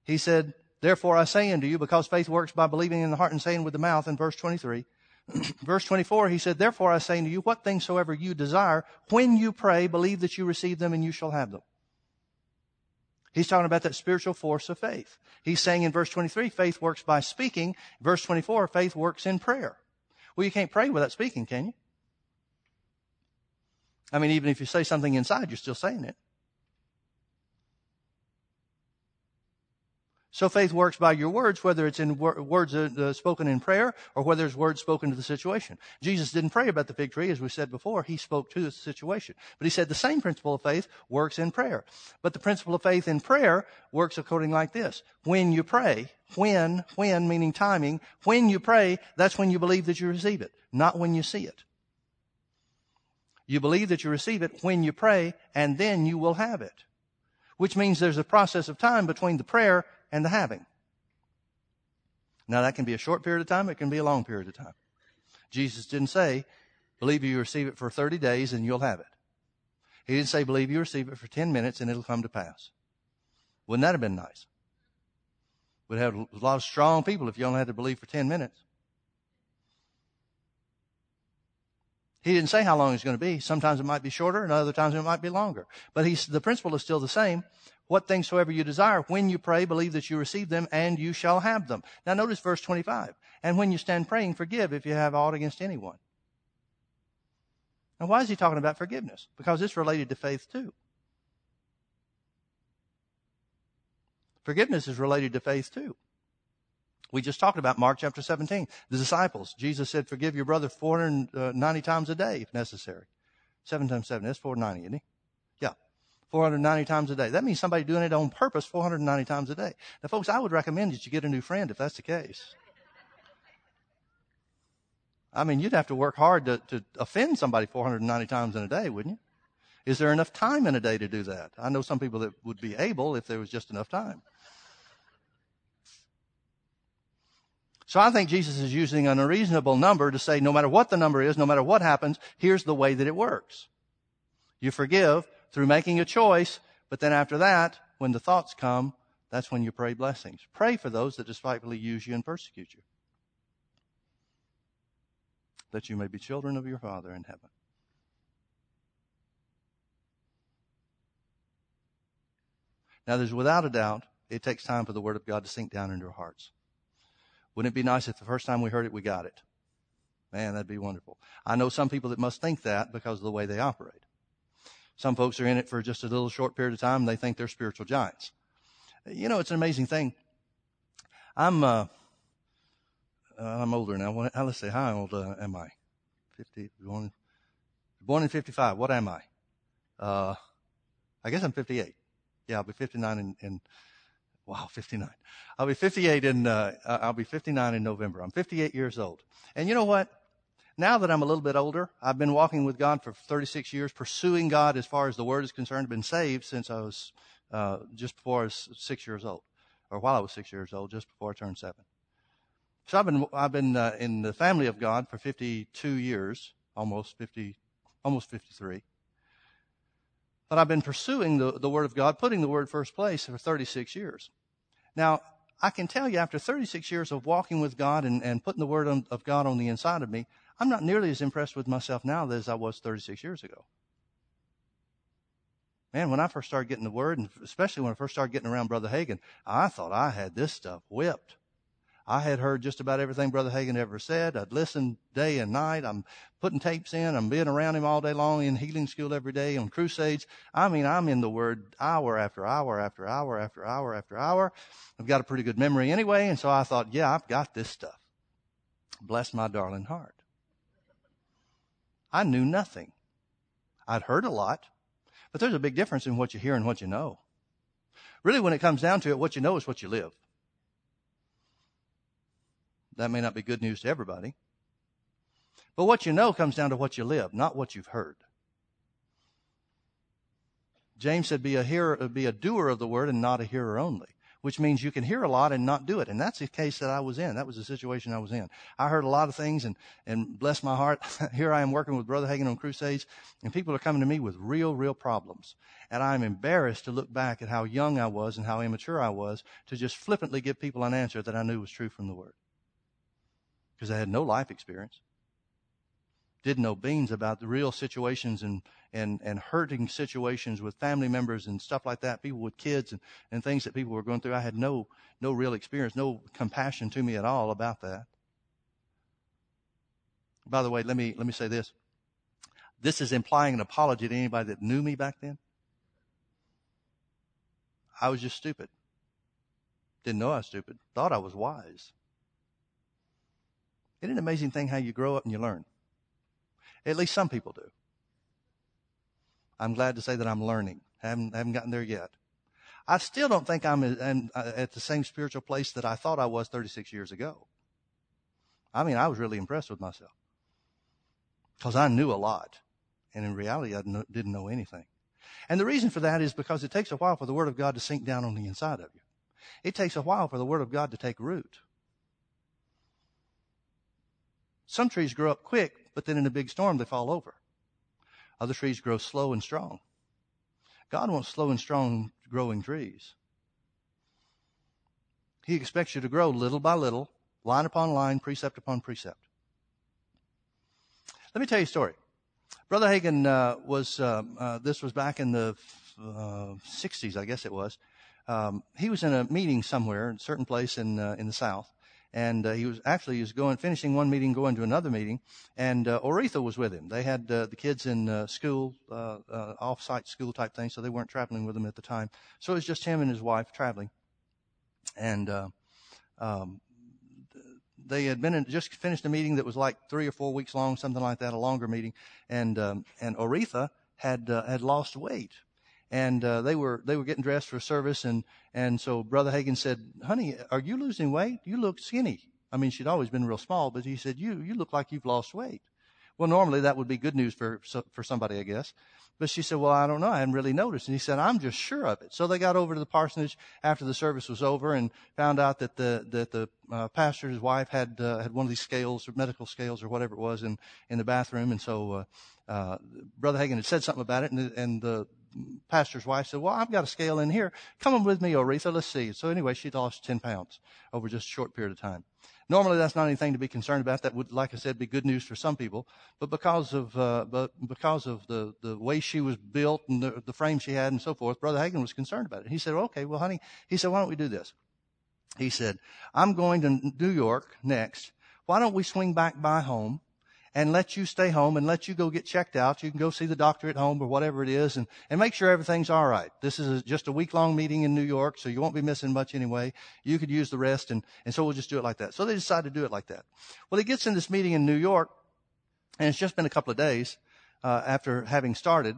S1: he said, Therefore I say unto you, because faith works by believing in the heart and saying with the mouth in verse 23. verse 24, he said, Therefore I say unto you, what things soever you desire, when you pray, believe that you receive them and you shall have them. He's talking about that spiritual force of faith. He's saying in verse 23, faith works by speaking. Verse 24, faith works in prayer. Well, you can't pray without speaking, can you? I mean, even if you say something inside, you're still saying it. So faith works by your words, whether it's in wor- words uh, uh, spoken in prayer or whether it's words spoken to the situation. Jesus didn't pray about the fig tree, as we said before. He spoke to the situation. But he said the same principle of faith works in prayer. But the principle of faith in prayer works according like this. When you pray, when, when meaning timing, when you pray, that's when you believe that you receive it, not when you see it. You believe that you receive it when you pray, and then you will have it. Which means there's a process of time between the prayer and the having. Now that can be a short period of time, it can be a long period of time. Jesus didn't say, believe you receive it for 30 days and you'll have it. He didn't say, believe you receive it for 10 minutes and it'll come to pass. Wouldn't that have been nice? We'd have a lot of strong people if you only had to believe for 10 minutes. He didn't say how long it's going to be. Sometimes it might be shorter and other times it might be longer. But the principle is still the same. What things soever you desire, when you pray, believe that you receive them and you shall have them. Now notice verse 25. And when you stand praying, forgive if you have aught against anyone. Now why is he talking about forgiveness? Because it's related to faith too. Forgiveness is related to faith too. We just talked about Mark chapter 17. The disciples, Jesus said, forgive your brother 490 uh, times a day if necessary. Seven times seven, that's 490, isn't he? 490 times a day. That means somebody doing it on purpose 490 times a day. Now, folks, I would recommend that you get a new friend if that's the case. I mean, you'd have to work hard to, to offend somebody 490 times in a day, wouldn't you? Is there enough time in a day to do that? I know some people that would be able if there was just enough time. So I think Jesus is using an unreasonable number to say no matter what the number is, no matter what happens, here's the way that it works. You forgive through making a choice, but then after that, when the thoughts come, That's when you pray blessings. Pray for those that despitefully use you and persecute you, that you may be children of your Father in heaven. Now, there's without a doubt, it takes time for the Word of God to sink down into our hearts. Wouldn't it be nice if the first time we heard it, we got it? Man, that'd be wonderful. I know some people that must think that because of the way they operate. Some folks are in it for just a little short period of time and they think they're spiritual giants. You know, it's an amazing thing. I'm, uh, uh I'm older now. Let's see, how old uh, am I? 50, born, born in 55. What am I? Uh, I guess I'm 58. Yeah, I'll be 59 in, in wow, 59. I'll be 58 in, uh, I'll be 59 in November. I'm 58 years old. And you know what? Now that I'm a little bit older, I've been walking with God for 36 years, pursuing God as far as the Word is concerned. Been saved since I was uh, just before I was six years old, or while I was six years old, just before I turned seven. So I've been I've been uh, in the family of God for 52 years, almost 50, almost 53. But I've been pursuing the, the Word of God, putting the Word first place for 36 years. Now, I can tell you after 36 years of walking with God and, and putting the Word on, of God on the inside of me, I'm not nearly as impressed with myself now as I was 36 years ago. Man, when I first started getting the word, and especially when I first started getting around Brother Hagin, I thought I had this stuff whipped. I had heard just about everything Brother Hagin ever said. I'd listened day and night. I'm putting tapes in. I'm being around him all day long in healing school every day on crusades. I mean, I'm in the Word hour after hour after hour after hour after hour. I've got a pretty good memory anyway, and so I thought, yeah, I've got this stuff. Bless my darling heart. I knew nothing. I'd heard a lot. But there's a big difference in what you hear and what you know. Really, when it comes down to it, what you know is what you live. That may not be good news to everybody. But what you know comes down to what you live, not what you've heard. James said, be a hearer, be a doer of the word and not a hearer only which means you can hear a lot and not do it. And that's the case that I was in. That was the situation I was in. I heard a lot of things and, and bless my heart. Here I am working with Brother Hagin on crusades and people are coming to me with real, real problems. And I'm embarrassed to look back at how young I was and how immature I was to just flippantly give people an answer that I knew was true from the Word. Because I had no life experience didn't know beans about the real situations and, and, and hurting situations with family members and stuff like that, people with kids and, and things that people were going through. I had no, no real experience, no compassion to me at all about that. By the way, let me, let me say this. This is implying an apology to anybody that knew me back then. I was just stupid. Didn't know I was stupid. Thought I was wise. Isn't it an amazing thing how you grow up and you learn? At least some people do. I'm glad to say that I'm learning. I haven't, haven't gotten there yet. I still don't think I'm uh, at the same spiritual place that I thought I was 36 years ago. I mean, I was really impressed with myself because I knew a lot. And in reality, I didn't know anything. And the reason for that is because it takes a while for the Word of God to sink down on the inside of you. It takes a while for the Word of God to take root. Some trees grow up quick but then in a big storm, they fall over. Other trees grow slow and strong. God wants slow and strong growing trees. He expects you to grow little by little, line upon line, precept upon precept. Let me tell you a story. Brother Hagin uh, was, uh, uh, this was back in the 60s, uh, I guess it was. Um, he was in a meeting somewhere, a certain place in, uh, in the South and uh, he was actually he was going finishing one meeting, going to another meeting, and uh, Oretha was with him. They had uh, the kids in uh, school, uh, uh, off-site school type thing, so they weren't traveling with him at the time. So it was just him and his wife traveling, and um, they had been in, just finished a meeting that was like three or four weeks long, something like that, a longer meeting, and um, and Oretha had had lost weight and uh, they were they were getting dressed for service, and and so Brother Hagin said, "Honey, are you losing weight? You look skinny." I mean, she'd always been real small, but he said, "You you look like you've lost weight." Well, normally that would be good news for for somebody, I guess. But she said, "Well, I don't know. I hadn't really noticed." And he said, "I'm just sure of it." So they got over to the parsonage after the service was over and found out that the that the uh, pastor's wife had uh, had one of these scales or medical scales or whatever it was in in the bathroom, and so uh, uh, Brother Hagin had said something about it, and, and the pastor's wife said, well, I've got a scale in here. Come with me, Oretha. Let's see. So anyway, she lost 10 pounds over just a short period of time. Normally, that's not anything to be concerned about. That would, like I said, be good news for some people. But because of, uh, but because of the, the way she was built and the, the frame she had and so forth, Brother Hagin was concerned about it. He said, okay, well, honey, he said, why don't we do this? He said, I'm going to New York next. Why don't we swing back by home? And let you stay home and let you go get checked out. You can go see the doctor at home or whatever it is and, and make sure everything's all right. This is a, just a week long meeting in New York, so you won't be missing much anyway. You could use the rest and, and so we'll just do it like that. So they decided to do it like that. Well, he gets in this meeting in New York and it's just been a couple of days, uh, after having started.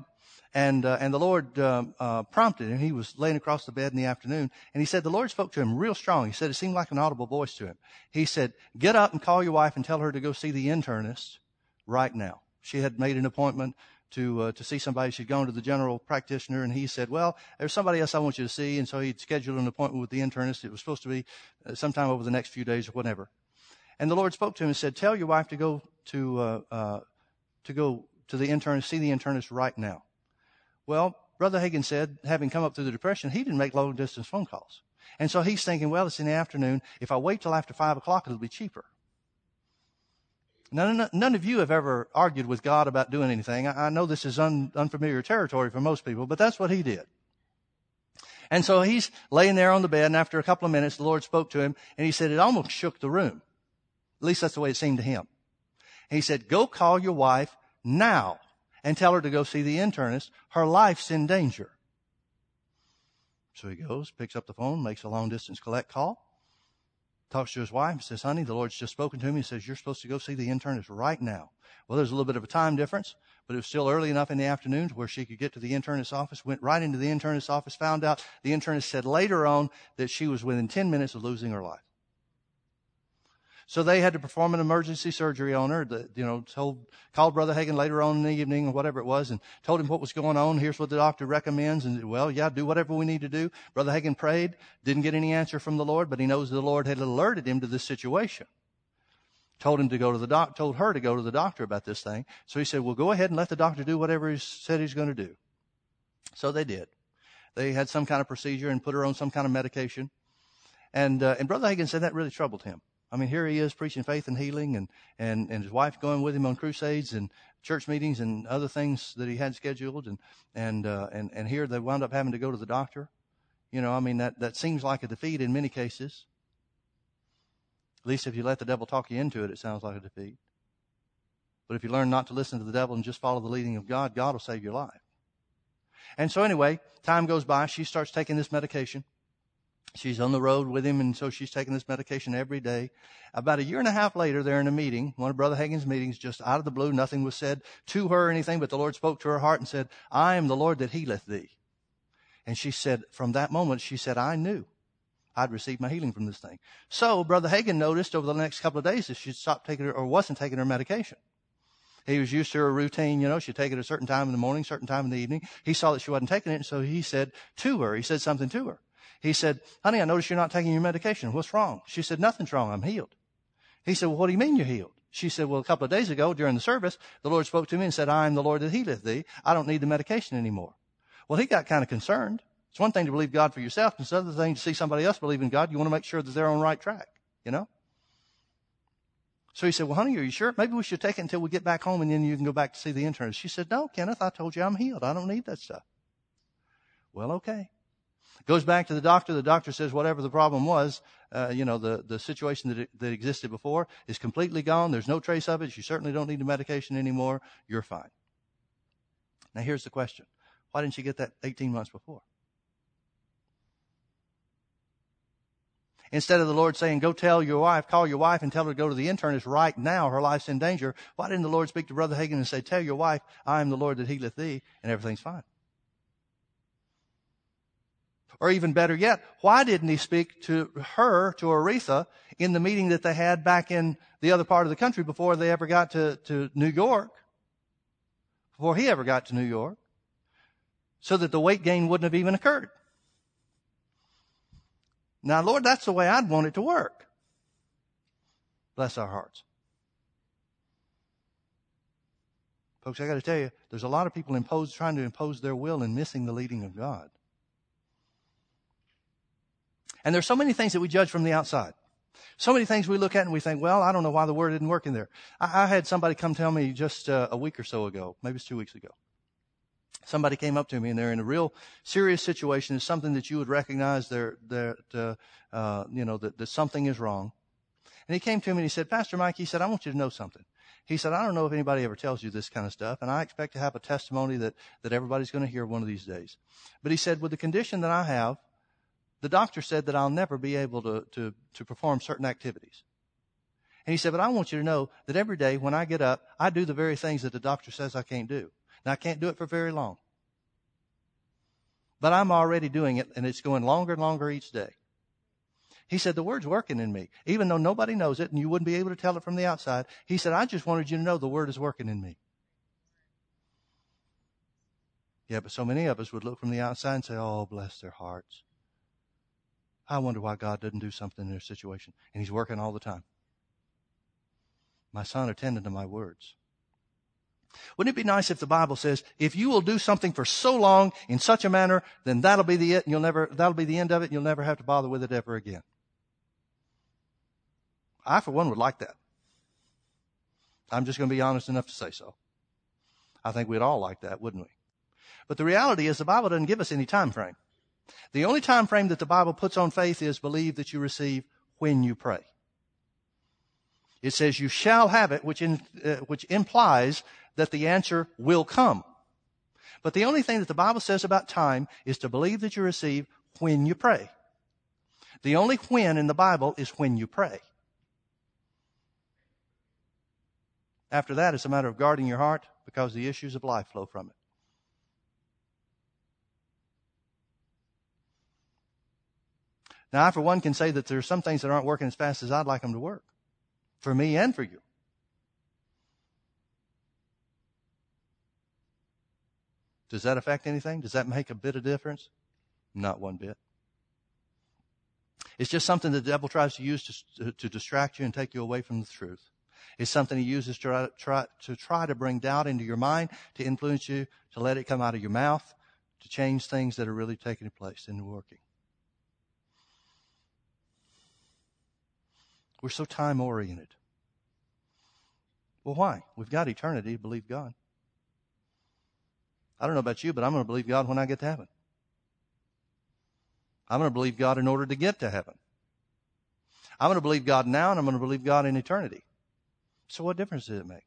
S1: And, uh, and the Lord, um, uh, prompted him. He was laying across the bed in the afternoon and he said the Lord spoke to him real strong. He said it seemed like an audible voice to him. He said, get up and call your wife and tell her to go see the internist right now. She had made an appointment to uh, to see somebody. She'd gone to the general practitioner, and he said, "Well, there's somebody else I want you to see." And so he'd scheduled an appointment with the internist. It was supposed to be uh, sometime over the next few days or whatever. And the Lord spoke to him and said, "Tell your wife to go to uh, uh to go to the internist, see the internist right now." Well, Brother Hagin said, having come up through the depression, he didn't make long distance phone calls, and so he's thinking, "Well, it's in the afternoon. If I wait till after five o'clock, it'll be cheaper." None, none of you have ever argued with God about doing anything. I, I know this is un, unfamiliar territory for most people, but that's what he did. And so he's laying there on the bed, and after a couple of minutes, the Lord spoke to him, and he said it almost shook the room. At least that's the way it seemed to him. And he said, Go call your wife now and tell her to go see the internist. Her life's in danger. So he goes, picks up the phone, makes a long distance collect call talks to his wife and says, honey, the Lord's just spoken to me. He says, you're supposed to go see the internist right now. Well, there's a little bit of a time difference, but it was still early enough in the afternoon where she could get to the internist's office, went right into the internist's office, found out the internist said later on that she was within 10 minutes of losing her life. So they had to perform an emergency surgery on her. The, you know, told, called Brother Hagin later on in the evening or whatever it was and told him what was going on. Here's what the doctor recommends. And well, yeah, do whatever we need to do. Brother Hagin prayed, didn't get any answer from the Lord, but he knows the Lord had alerted him to this situation. Told him to go to the doc, told her to go to the doctor about this thing. So he said, well, go ahead and let the doctor do whatever he said he's going to do. So they did. They had some kind of procedure and put her on some kind of medication. And, uh, and Brother Hagin said that really troubled him. I mean, here he is preaching faith and healing and, and, and his wife going with him on crusades and church meetings and other things that he had scheduled. And, and, uh, and, and here they wound up having to go to the doctor. You know, I mean, that, that seems like a defeat in many cases. At least if you let the devil talk you into it, it sounds like a defeat. But if you learn not to listen to the devil and just follow the leading of God, God will save your life. And so anyway, time goes by. She starts taking this medication. She's on the road with him, and so she's taking this medication every day. About a year and a half later, they're in a meeting, one of Brother Hagin's meetings, just out of the blue. Nothing was said to her or anything, but the Lord spoke to her heart and said, I am the Lord that healeth thee. And she said, from that moment, she said, I knew I'd received my healing from this thing. So Brother Hagin noticed over the next couple of days that she stopped taking her or wasn't taking her medication. He was used to her routine, you know, she'd take it at a certain time in the morning, certain time in the evening. He saw that she wasn't taking it, and so he said to her, he said something to her. He said, honey, I noticed you're not taking your medication. What's wrong? She said, nothing's wrong. I'm healed. He said, well, what do you mean you're healed? She said, well, a couple of days ago during the service, the Lord spoke to me and said, I am the Lord that healeth thee. I don't need the medication anymore. Well, he got kind of concerned. It's one thing to believe God for yourself. It's another thing to see somebody else believe in God. You want to make sure that they're on the right track, you know? So he said, well, honey, are you sure? Maybe we should take it until we get back home and then you can go back to see the internist. She said, no, Kenneth, I told you I'm healed. I don't need that stuff. Well, okay. Goes back to the doctor. The doctor says whatever the problem was, uh, you know, the, the situation that, it, that existed before is completely gone. There's no trace of it. You certainly don't need the medication anymore. You're fine. Now here's the question. Why didn't you get that 18 months before? Instead of the Lord saying, go tell your wife, call your wife and tell her to go to the internist right now. Her life's in danger. Why didn't the Lord speak to Brother Hagin and say, tell your wife, I am the Lord that healeth thee and everything's fine? Or even better yet, why didn't he speak to her, to Oretha, in the meeting that they had back in the other part of the country before they ever got to, to New York? Before he ever got to New York? So that the weight gain wouldn't have even occurred. Now, Lord, that's the way I'd want it to work. Bless our hearts. Folks, I got to tell you, there's a lot of people impose, trying to impose their will and missing the leading of God. And there's so many things that we judge from the outside. So many things we look at and we think, well, I don't know why the word didn't work in there. I, I had somebody come tell me just uh, a week or so ago, maybe it's two weeks ago. Somebody came up to me and they're in a real serious situation. It's something that you would recognize there, that, uh, uh, you know, that, that something is wrong. And he came to me and he said, Pastor Mike, he said, I want you to know something. He said, I don't know if anybody ever tells you this kind of stuff, and I expect to have a testimony that, that everybody's going to hear one of these days. But he said, with the condition that I have, the doctor said that I'll never be able to, to, to perform certain activities. And he said, but I want you to know that every day when I get up, I do the very things that the doctor says I can't do. Now I can't do it for very long. But I'm already doing it and it's going longer and longer each day. He said, the word's working in me. Even though nobody knows it and you wouldn't be able to tell it from the outside. He said, I just wanted you to know the word is working in me. Yeah, but so many of us would look from the outside and say, oh, bless their hearts. I wonder why God doesn't do something in their situation. And He's working all the time. My son attended to my words. Wouldn't it be nice if the Bible says, if you will do something for so long in such a manner, then that'll be the it and you'll never, that'll be the end of it and you'll never have to bother with it ever again. I, for one, would like that. I'm just going to be honest enough to say so. I think we'd all like that, wouldn't we? But the reality is the Bible doesn't give us any time frame. The only time frame that the Bible puts on faith is believe that you receive when you pray. It says you shall have it, which, in, uh, which implies that the answer will come. But the only thing that the Bible says about time is to believe that you receive when you pray. The only when in the Bible is when you pray. After that, it's a matter of guarding your heart because the issues of life flow from it. Now, I, for one, can say that there are some things that aren't working as fast as I'd like them to work for me and for you. Does that affect anything? Does that make a bit of difference? Not one bit. It's just something the devil tries to use to, to distract you and take you away from the truth. It's something he uses to try, try, to try to bring doubt into your mind, to influence you, to let it come out of your mouth, to change things that are really taking place and working. We're so time oriented. Well, why? We've got eternity to believe God. I don't know about you, but I'm going to believe God when I get to heaven. I'm going to believe God in order to get to heaven. I'm going to believe God now and I'm going to believe God in eternity. So what difference does it make?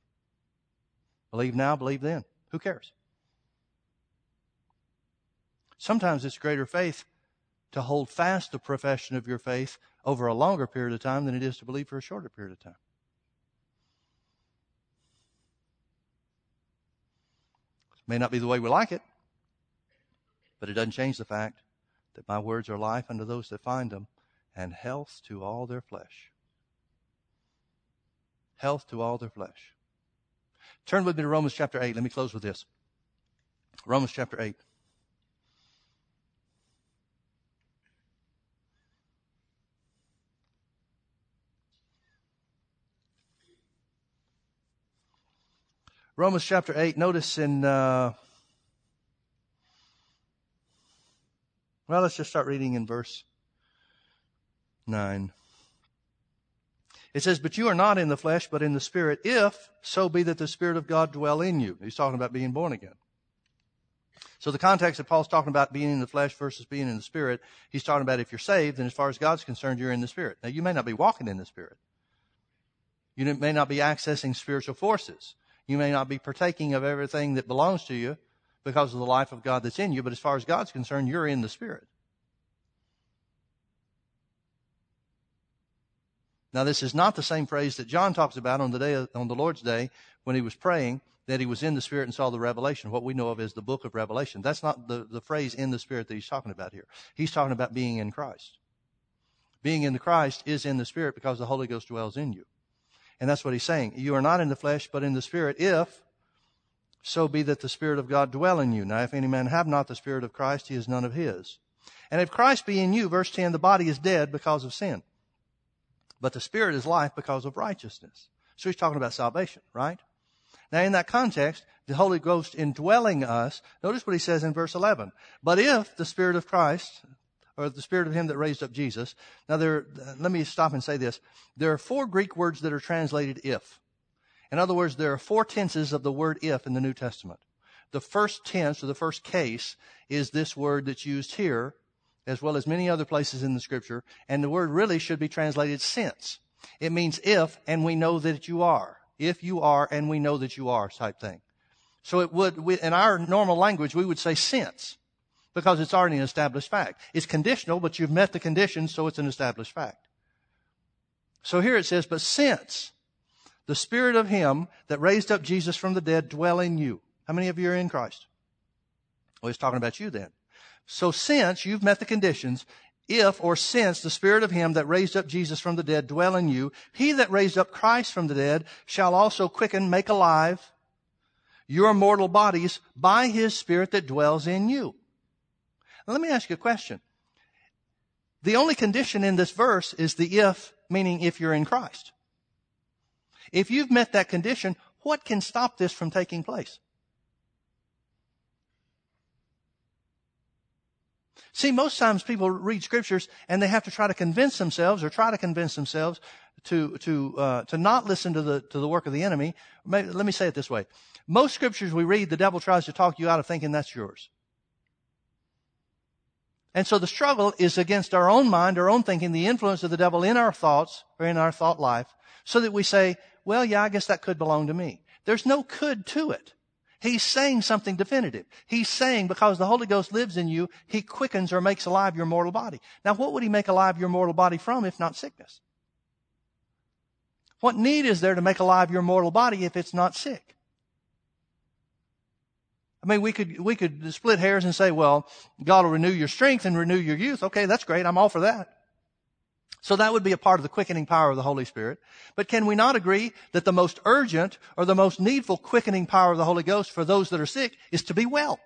S1: Believe now, believe then. Who cares? Sometimes it's greater faith to hold fast the profession of your faith over a longer period of time than it is to believe for a shorter period of time. It may not be the way we like it, but it doesn't change the fact that my words are life unto those that find them and health to all their flesh. Health to all their flesh. Turn with me to Romans chapter 8. Let me close with this. Romans chapter 8. Romans chapter 8, notice in, uh, well, let's just start reading in verse 9. It says, But you are not in the flesh, but in the Spirit, if so be that the Spirit of God dwell in you. He's talking about being born again. So the context that Paul's talking about being in the flesh versus being in the Spirit, he's talking about if you're saved, then as far as God's concerned, you're in the Spirit. Now, you may not be walking in the Spirit. You may not be accessing spiritual forces. You may not be partaking of everything that belongs to you because of the life of God that's in you, but as far as God's concerned, you're in the Spirit. Now, this is not the same phrase that John talks about on the day on the Lord's day when he was praying that he was in the Spirit and saw the revelation. What we know of as the book of Revelation. That's not the, the phrase in the Spirit that he's talking about here. He's talking about being in Christ. Being in the Christ is in the Spirit because the Holy Ghost dwells in you. And that's what he's saying. You are not in the flesh, but in the Spirit, if so be that the Spirit of God dwell in you. Now, if any man have not the Spirit of Christ, he is none of his. And if Christ be in you, verse 10, the body is dead because of sin. But the Spirit is life because of righteousness. So he's talking about salvation, right? Now in that context, the Holy Ghost indwelling us, notice what he says in verse 11. But if the Spirit of Christ, or the Spirit of Him that raised up Jesus, now there, let me stop and say this. There are four Greek words that are translated if. In other words, there are four tenses of the word if in the New Testament. The first tense or the first case is this word that's used here, as well as many other places in the scripture, and the word really should be translated since. It means if and we know that you are. If you are and we know that you are type thing. So it would, in our normal language, we would say since because it's already an established fact. It's conditional, but you've met the conditions, so it's an established fact. So here it says, but since the spirit of him that raised up Jesus from the dead dwell in you. How many of you are in Christ? Well, he's talking about you then. So since you've met the conditions, if or since the spirit of him that raised up Jesus from the dead dwell in you, he that raised up Christ from the dead shall also quicken, make alive your mortal bodies by his spirit that dwells in you. Let me ask you a question. The only condition in this verse is the if, meaning if you're in Christ. If you've met that condition, what can stop this from taking place? See, most times people read scriptures and they have to try to convince themselves or try to convince themselves to, to, uh, to not listen to the, to the work of the enemy. Maybe, let me say it this way. Most scriptures we read, the devil tries to talk you out of thinking that's yours. And so the struggle is against our own mind, our own thinking, the influence of the devil in our thoughts or in our thought life, so that we say, well, yeah, I guess that could belong to me. There's no could to it. He's saying something definitive. He's saying because the Holy Ghost lives in you, He quickens or makes alive your mortal body. Now, what would He make alive your mortal body from if not sickness? What need is there to make alive your mortal body if it's not sick? I mean, we could, we could split hairs and say, well, God will renew your strength and renew your youth. Okay, that's great. I'm all for that. So that would be a part of the quickening power of the Holy Spirit. But can we not agree that the most urgent or the most needful quickening power of the Holy Ghost for those that are sick is to be well?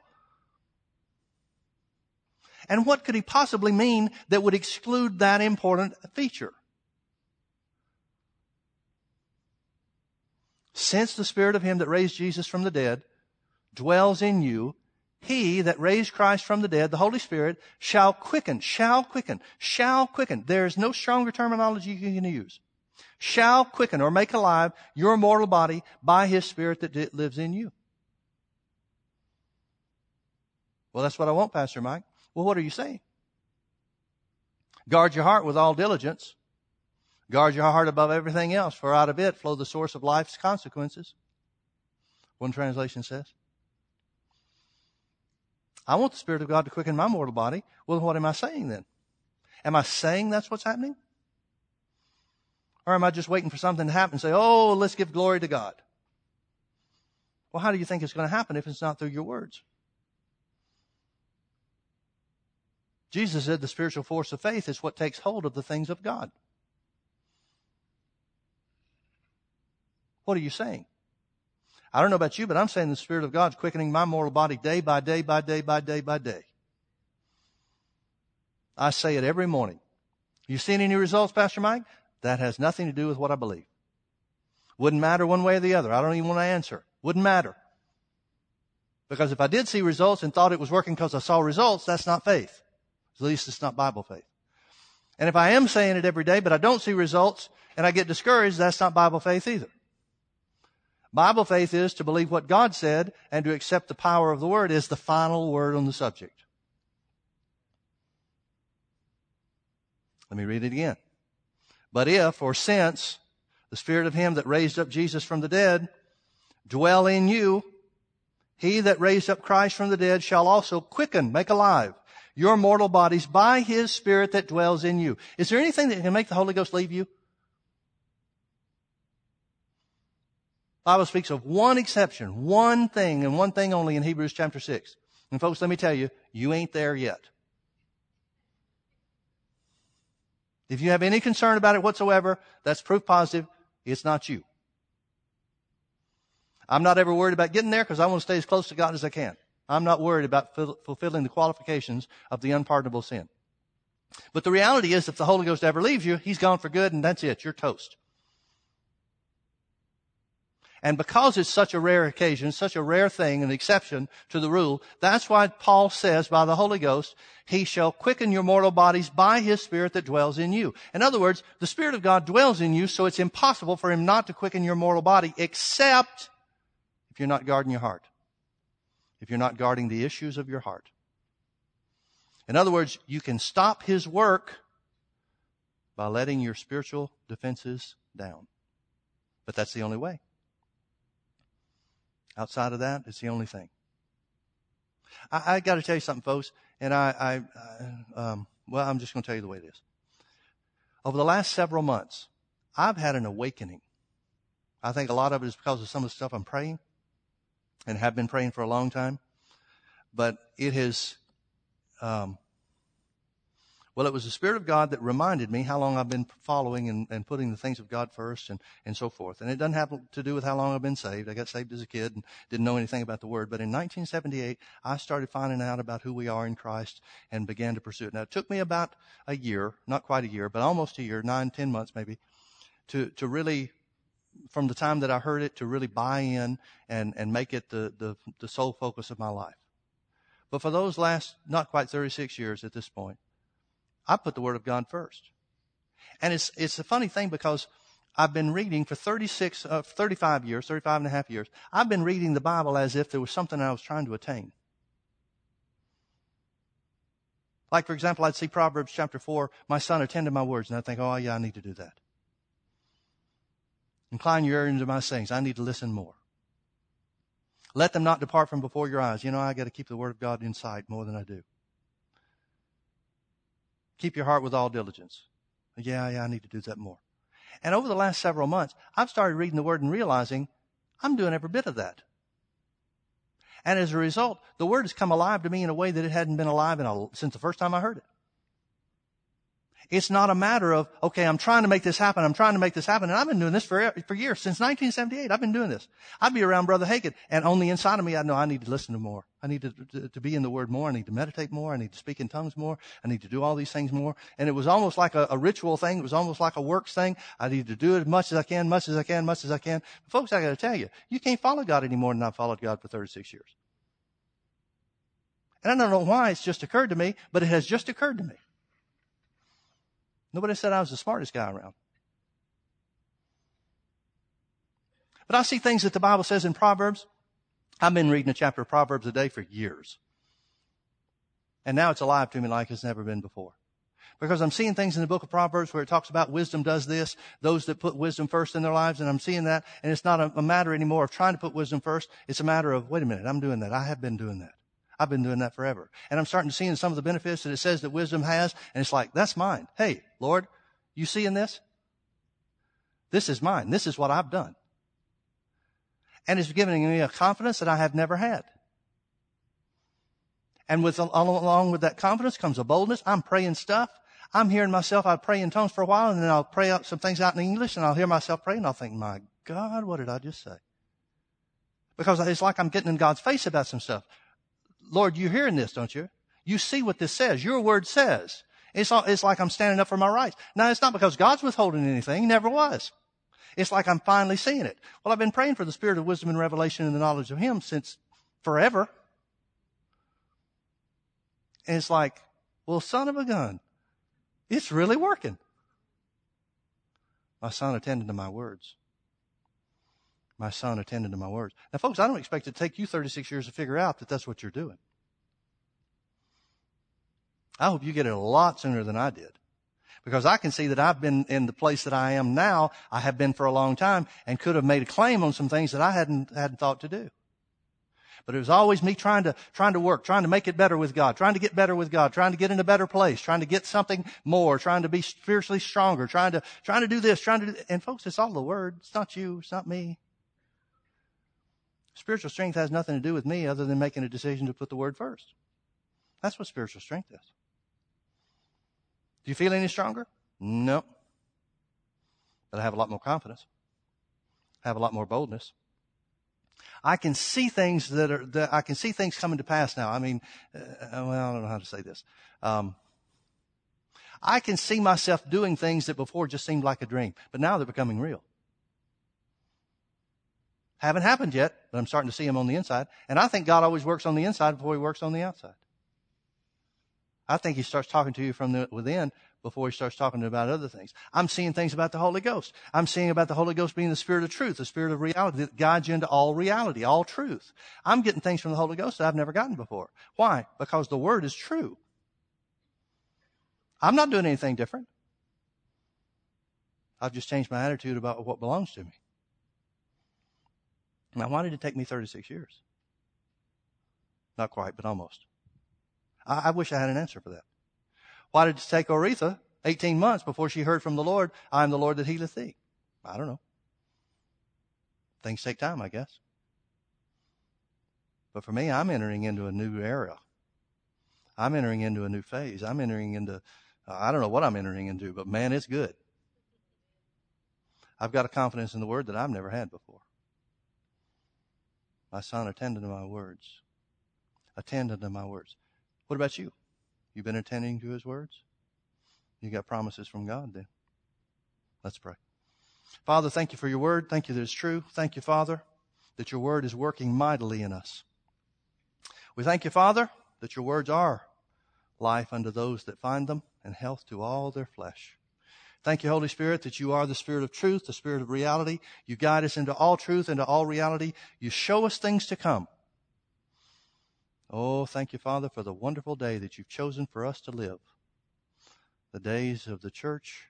S1: And what could he possibly mean that would exclude that important feature? Since the Spirit of Him that raised Jesus from the dead dwells in you, he that raised Christ from the dead, the Holy Spirit, shall quicken, shall quicken, shall quicken. There is no stronger terminology you can use. Shall quicken or make alive your mortal body by His Spirit that lives in you. Well, that's what I want, Pastor Mike. Well, what are you saying? Guard your heart with all diligence. Guard your heart above everything else, for out of it flow the source of life's consequences. One translation says. I want the Spirit of God to quicken my mortal body. Well, what am I saying then? Am I saying that's what's happening? Or am I just waiting for something to happen and say, oh, let's give glory to God? Well, how do you think it's going to happen if it's not through your words? Jesus said the spiritual force of faith is what takes hold of the things of God. What are you saying? I don't know about you, but I'm saying the Spirit of God's quickening my mortal body day by day by day by day by day. I say it every morning. You seen any results, Pastor Mike? That has nothing to do with what I believe. Wouldn't matter one way or the other. I don't even want to answer. Wouldn't matter. Because if I did see results and thought it was working because I saw results, that's not faith. At least it's not Bible faith. And if I am saying it every day, but I don't see results and I get discouraged, that's not Bible faith either. Bible faith is to believe what God said and to accept the power of the Word as the final word on the subject. Let me read it again. But if or since the Spirit of Him that raised up Jesus from the dead dwell in you, He that raised up Christ from the dead shall also quicken, make alive your mortal bodies by His Spirit that dwells in you. Is there anything that can make the Holy Ghost leave you? Bible speaks of one exception, one thing, and one thing only in Hebrews chapter 6. And folks, let me tell you, you ain't there yet. If you have any concern about it whatsoever, that's proof positive it's not you. I'm not ever worried about getting there because I want to stay as close to God as I can. I'm not worried about fulfilling the qualifications of the unpardonable sin. But the reality is, if the Holy Ghost ever leaves you, He's gone for good and that's it. You're toast. And because it's such a rare occasion, such a rare thing, an exception to the rule, that's why Paul says by the Holy Ghost, He shall quicken your mortal bodies by His Spirit that dwells in you. In other words, the Spirit of God dwells in you, so it's impossible for Him not to quicken your mortal body, except if you're not guarding your heart. If you're not guarding the issues of your heart. In other words, you can stop His work by letting your spiritual defenses down. But that's the only way. Outside of that, it's the only thing. I, I got to tell you something, folks, and I, I, um, well, I'm just going to tell you the way it is. Over the last several months, I've had an awakening. I think a lot of it is because of some of the stuff I'm praying and have been praying for a long time. But it has um, well, it was the Spirit of God that reminded me how long I've been following and, and putting the things of God first and, and so forth. And it doesn't have to do with how long I've been saved. I got saved as a kid and didn't know anything about the Word. But in 1978, I started finding out about who we are in Christ and began to pursue it. Now, it took me about a year, not quite a year, but almost a year, nine, ten months maybe, to, to really from the time that I heard it to really buy in and, and make it the, the, the sole focus of my life. But for those last, not quite 36 years at this point, I put the Word of God first. And it's, it's a funny thing because I've been reading for 36, uh, 35 years, 35 and a half years. I've been reading the Bible as if there was something I was trying to attain. Like, for example, I'd see Proverbs chapter 4, my son, attend to my words, and I'd think, oh, yeah, I need to do that. Incline your ear into my sayings. I need to listen more. Let them not depart from before your eyes. You know, I got to keep the word of God in sight more than I do. Keep your heart with all diligence. Yeah, yeah, I need to do that more. And over the last several months, I've started reading the Word and realizing I'm doing every bit of that. And as a result, the Word has come alive to me in a way that it hadn't been alive a, since the first time I heard it. It's not a matter of, okay, I'm trying to make this happen. I'm trying to make this happen. And I've been doing this for, for years. Since 1978, I've been doing this. I'd be around Brother Hagin and on the inside of me, I know I need to listen to more. I need to, to, to, be in the Word more. I need to meditate more. I need to speak in tongues more. I need to do all these things more. And it was almost like a, a ritual thing. It was almost like a works thing. I need to do it as much as I can, much as I can, much as I can. But folks, I got to tell you, you can't follow God any more than I've followed God for 36 years. And I don't know why it's just occurred to me, but it has just occurred to me. Nobody said I was the smartest guy around. But I see things that the Bible says in Proverbs. I've been reading a chapter of Proverbs a day for years. And now it's alive to me like it's never been before. Because I'm seeing things in the book of Proverbs where it talks about wisdom does this, those that put wisdom first in their lives, and I'm seeing that, and it's not a, a matter anymore of trying to put wisdom first. It's a matter of, wait a minute, I'm doing that. I have been doing that. I've been doing that forever. And I'm starting to see in some of the benefits that it says that wisdom has, and it's like, that's mine. Hey, Lord, you seeing this? This is mine. This is what I've done. And it's giving me a confidence that I have never had. And with, along with that confidence comes a boldness. I'm praying stuff. I'm hearing myself, I pray in tongues for a while, and then I'll pray out some things out in English, and I'll hear myself pray, and I'll think, my God, what did I just say? Because it's like I'm getting in God's face about some stuff. Lord, you're hearing this, don't you? You see what this says. Your word says. It's, all, it's like I'm standing up for my rights. Now, it's not because God's withholding anything. He never was. It's like I'm finally seeing it. Well, I've been praying for the spirit of wisdom and revelation and the knowledge of Him since forever. And it's like, well, son of a gun, it's really working. My son attended to my words my son attended to my words. Now, folks, I don't expect it to take you 36 years to figure out that that's what you're doing. I hope you get it a lot sooner than I did. Because I can see that I've been in the place that I am now, I have been for a long time, and could have made a claim on some things that I hadn't, hadn't thought to do. But it was always me trying to, trying to work, trying to make it better with God, trying to get better with God, trying to get in a better place, trying to get something more, trying to be spiritually stronger, trying to, trying to do this, trying to do, and folks, it's all the Word. It's not you. It's not me. Spiritual strength has nothing to do with me other than making a decision to put the word first. That's what spiritual strength is. Do you feel any stronger? No. But I have a lot more confidence. I have a lot more boldness. I can see things that are, that I can see things coming to pass now. I mean, uh, well, I don't know how to say this. Um, I can see myself doing things that before just seemed like a dream, but now they're becoming real. Haven't happened yet, but I'm starting to see them on the inside. And I think God always works on the inside before he works on the outside. I think he starts talking to you from the, within before he starts talking about other things. I'm seeing things about the Holy Ghost. I'm seeing about the Holy Ghost being the Spirit of truth, the Spirit of reality that guides you into all reality, all truth. I'm getting things from the Holy Ghost that I've never gotten before. Why? Because the Word is true. I'm not doing anything different. I've just changed my attitude about what belongs to me. Now, why did it take me 36 years? Not quite, but almost. I, I wish I had an answer for that. Why did it take Oretha 18 months before she heard from the Lord, I am the Lord that healeth thee? I don't know. Things take time, I guess. But for me, I'm entering into a new era. I'm entering into a new phase. I'm entering into, I don't know what I'm entering into, but man, it's good. I've got a confidence in the word that I've never had before. My son, attend to my words. Attend unto my words. What about you? You've been attending to his words? You got promises from God then. Let's pray. Father, thank you for your word. Thank you that it's true. Thank you, Father, that your word is working mightily in us. We thank you, Father, that your words are life unto those that find them and health to all their flesh. Thank you, Holy Spirit, that you are the Spirit of truth, the Spirit of reality. You guide us into all truth, into all reality. You show us things to come. Oh, thank you, Father, for the wonderful day that you've chosen for us to live. The days of the church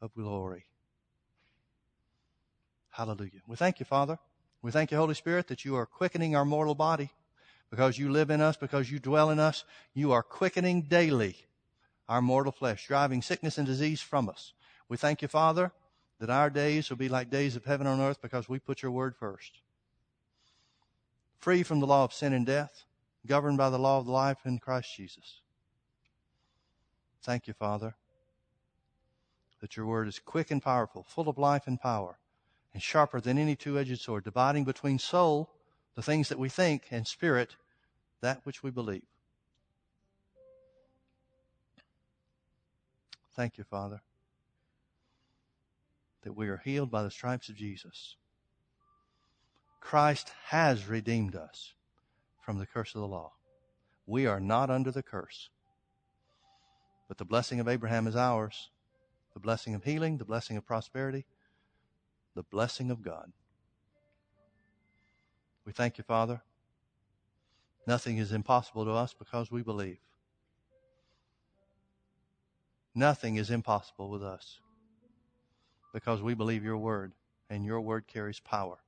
S1: of glory. Hallelujah. We thank you, Father. We thank you, Holy Spirit, that you are quickening our mortal body because you live in us, because you dwell in us. You are quickening daily our mortal flesh, driving sickness and disease from us. We thank you, Father, that our days will be like days of heaven on earth because we put your word first. Free from the law of sin and death, governed by the law of life in Christ Jesus. Thank you, Father, that your word is quick and powerful, full of life and power, and sharper than any two edged sword, dividing between soul, the things that we think, and spirit, that which we believe. Thank you, Father, that we are healed by the stripes of Jesus. Christ has redeemed us from the curse of the law. We are not under the curse. But the blessing of Abraham is ours the blessing of healing, the blessing of prosperity, the blessing of God. We thank you, Father. Nothing is impossible to us because we believe. Nothing is impossible with us because we believe your word and your word carries power.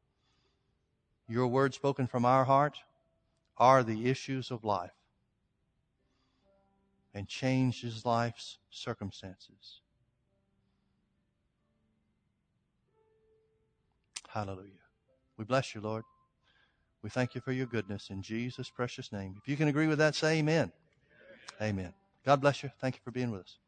S1: Your word spoken from our heart are the issues of life and changes life's circumstances. Hallelujah. We bless you, Lord. We thank you for your goodness in Jesus' precious name. If you can agree with that, say amen. Amen. God bless you. Thank you for being with us.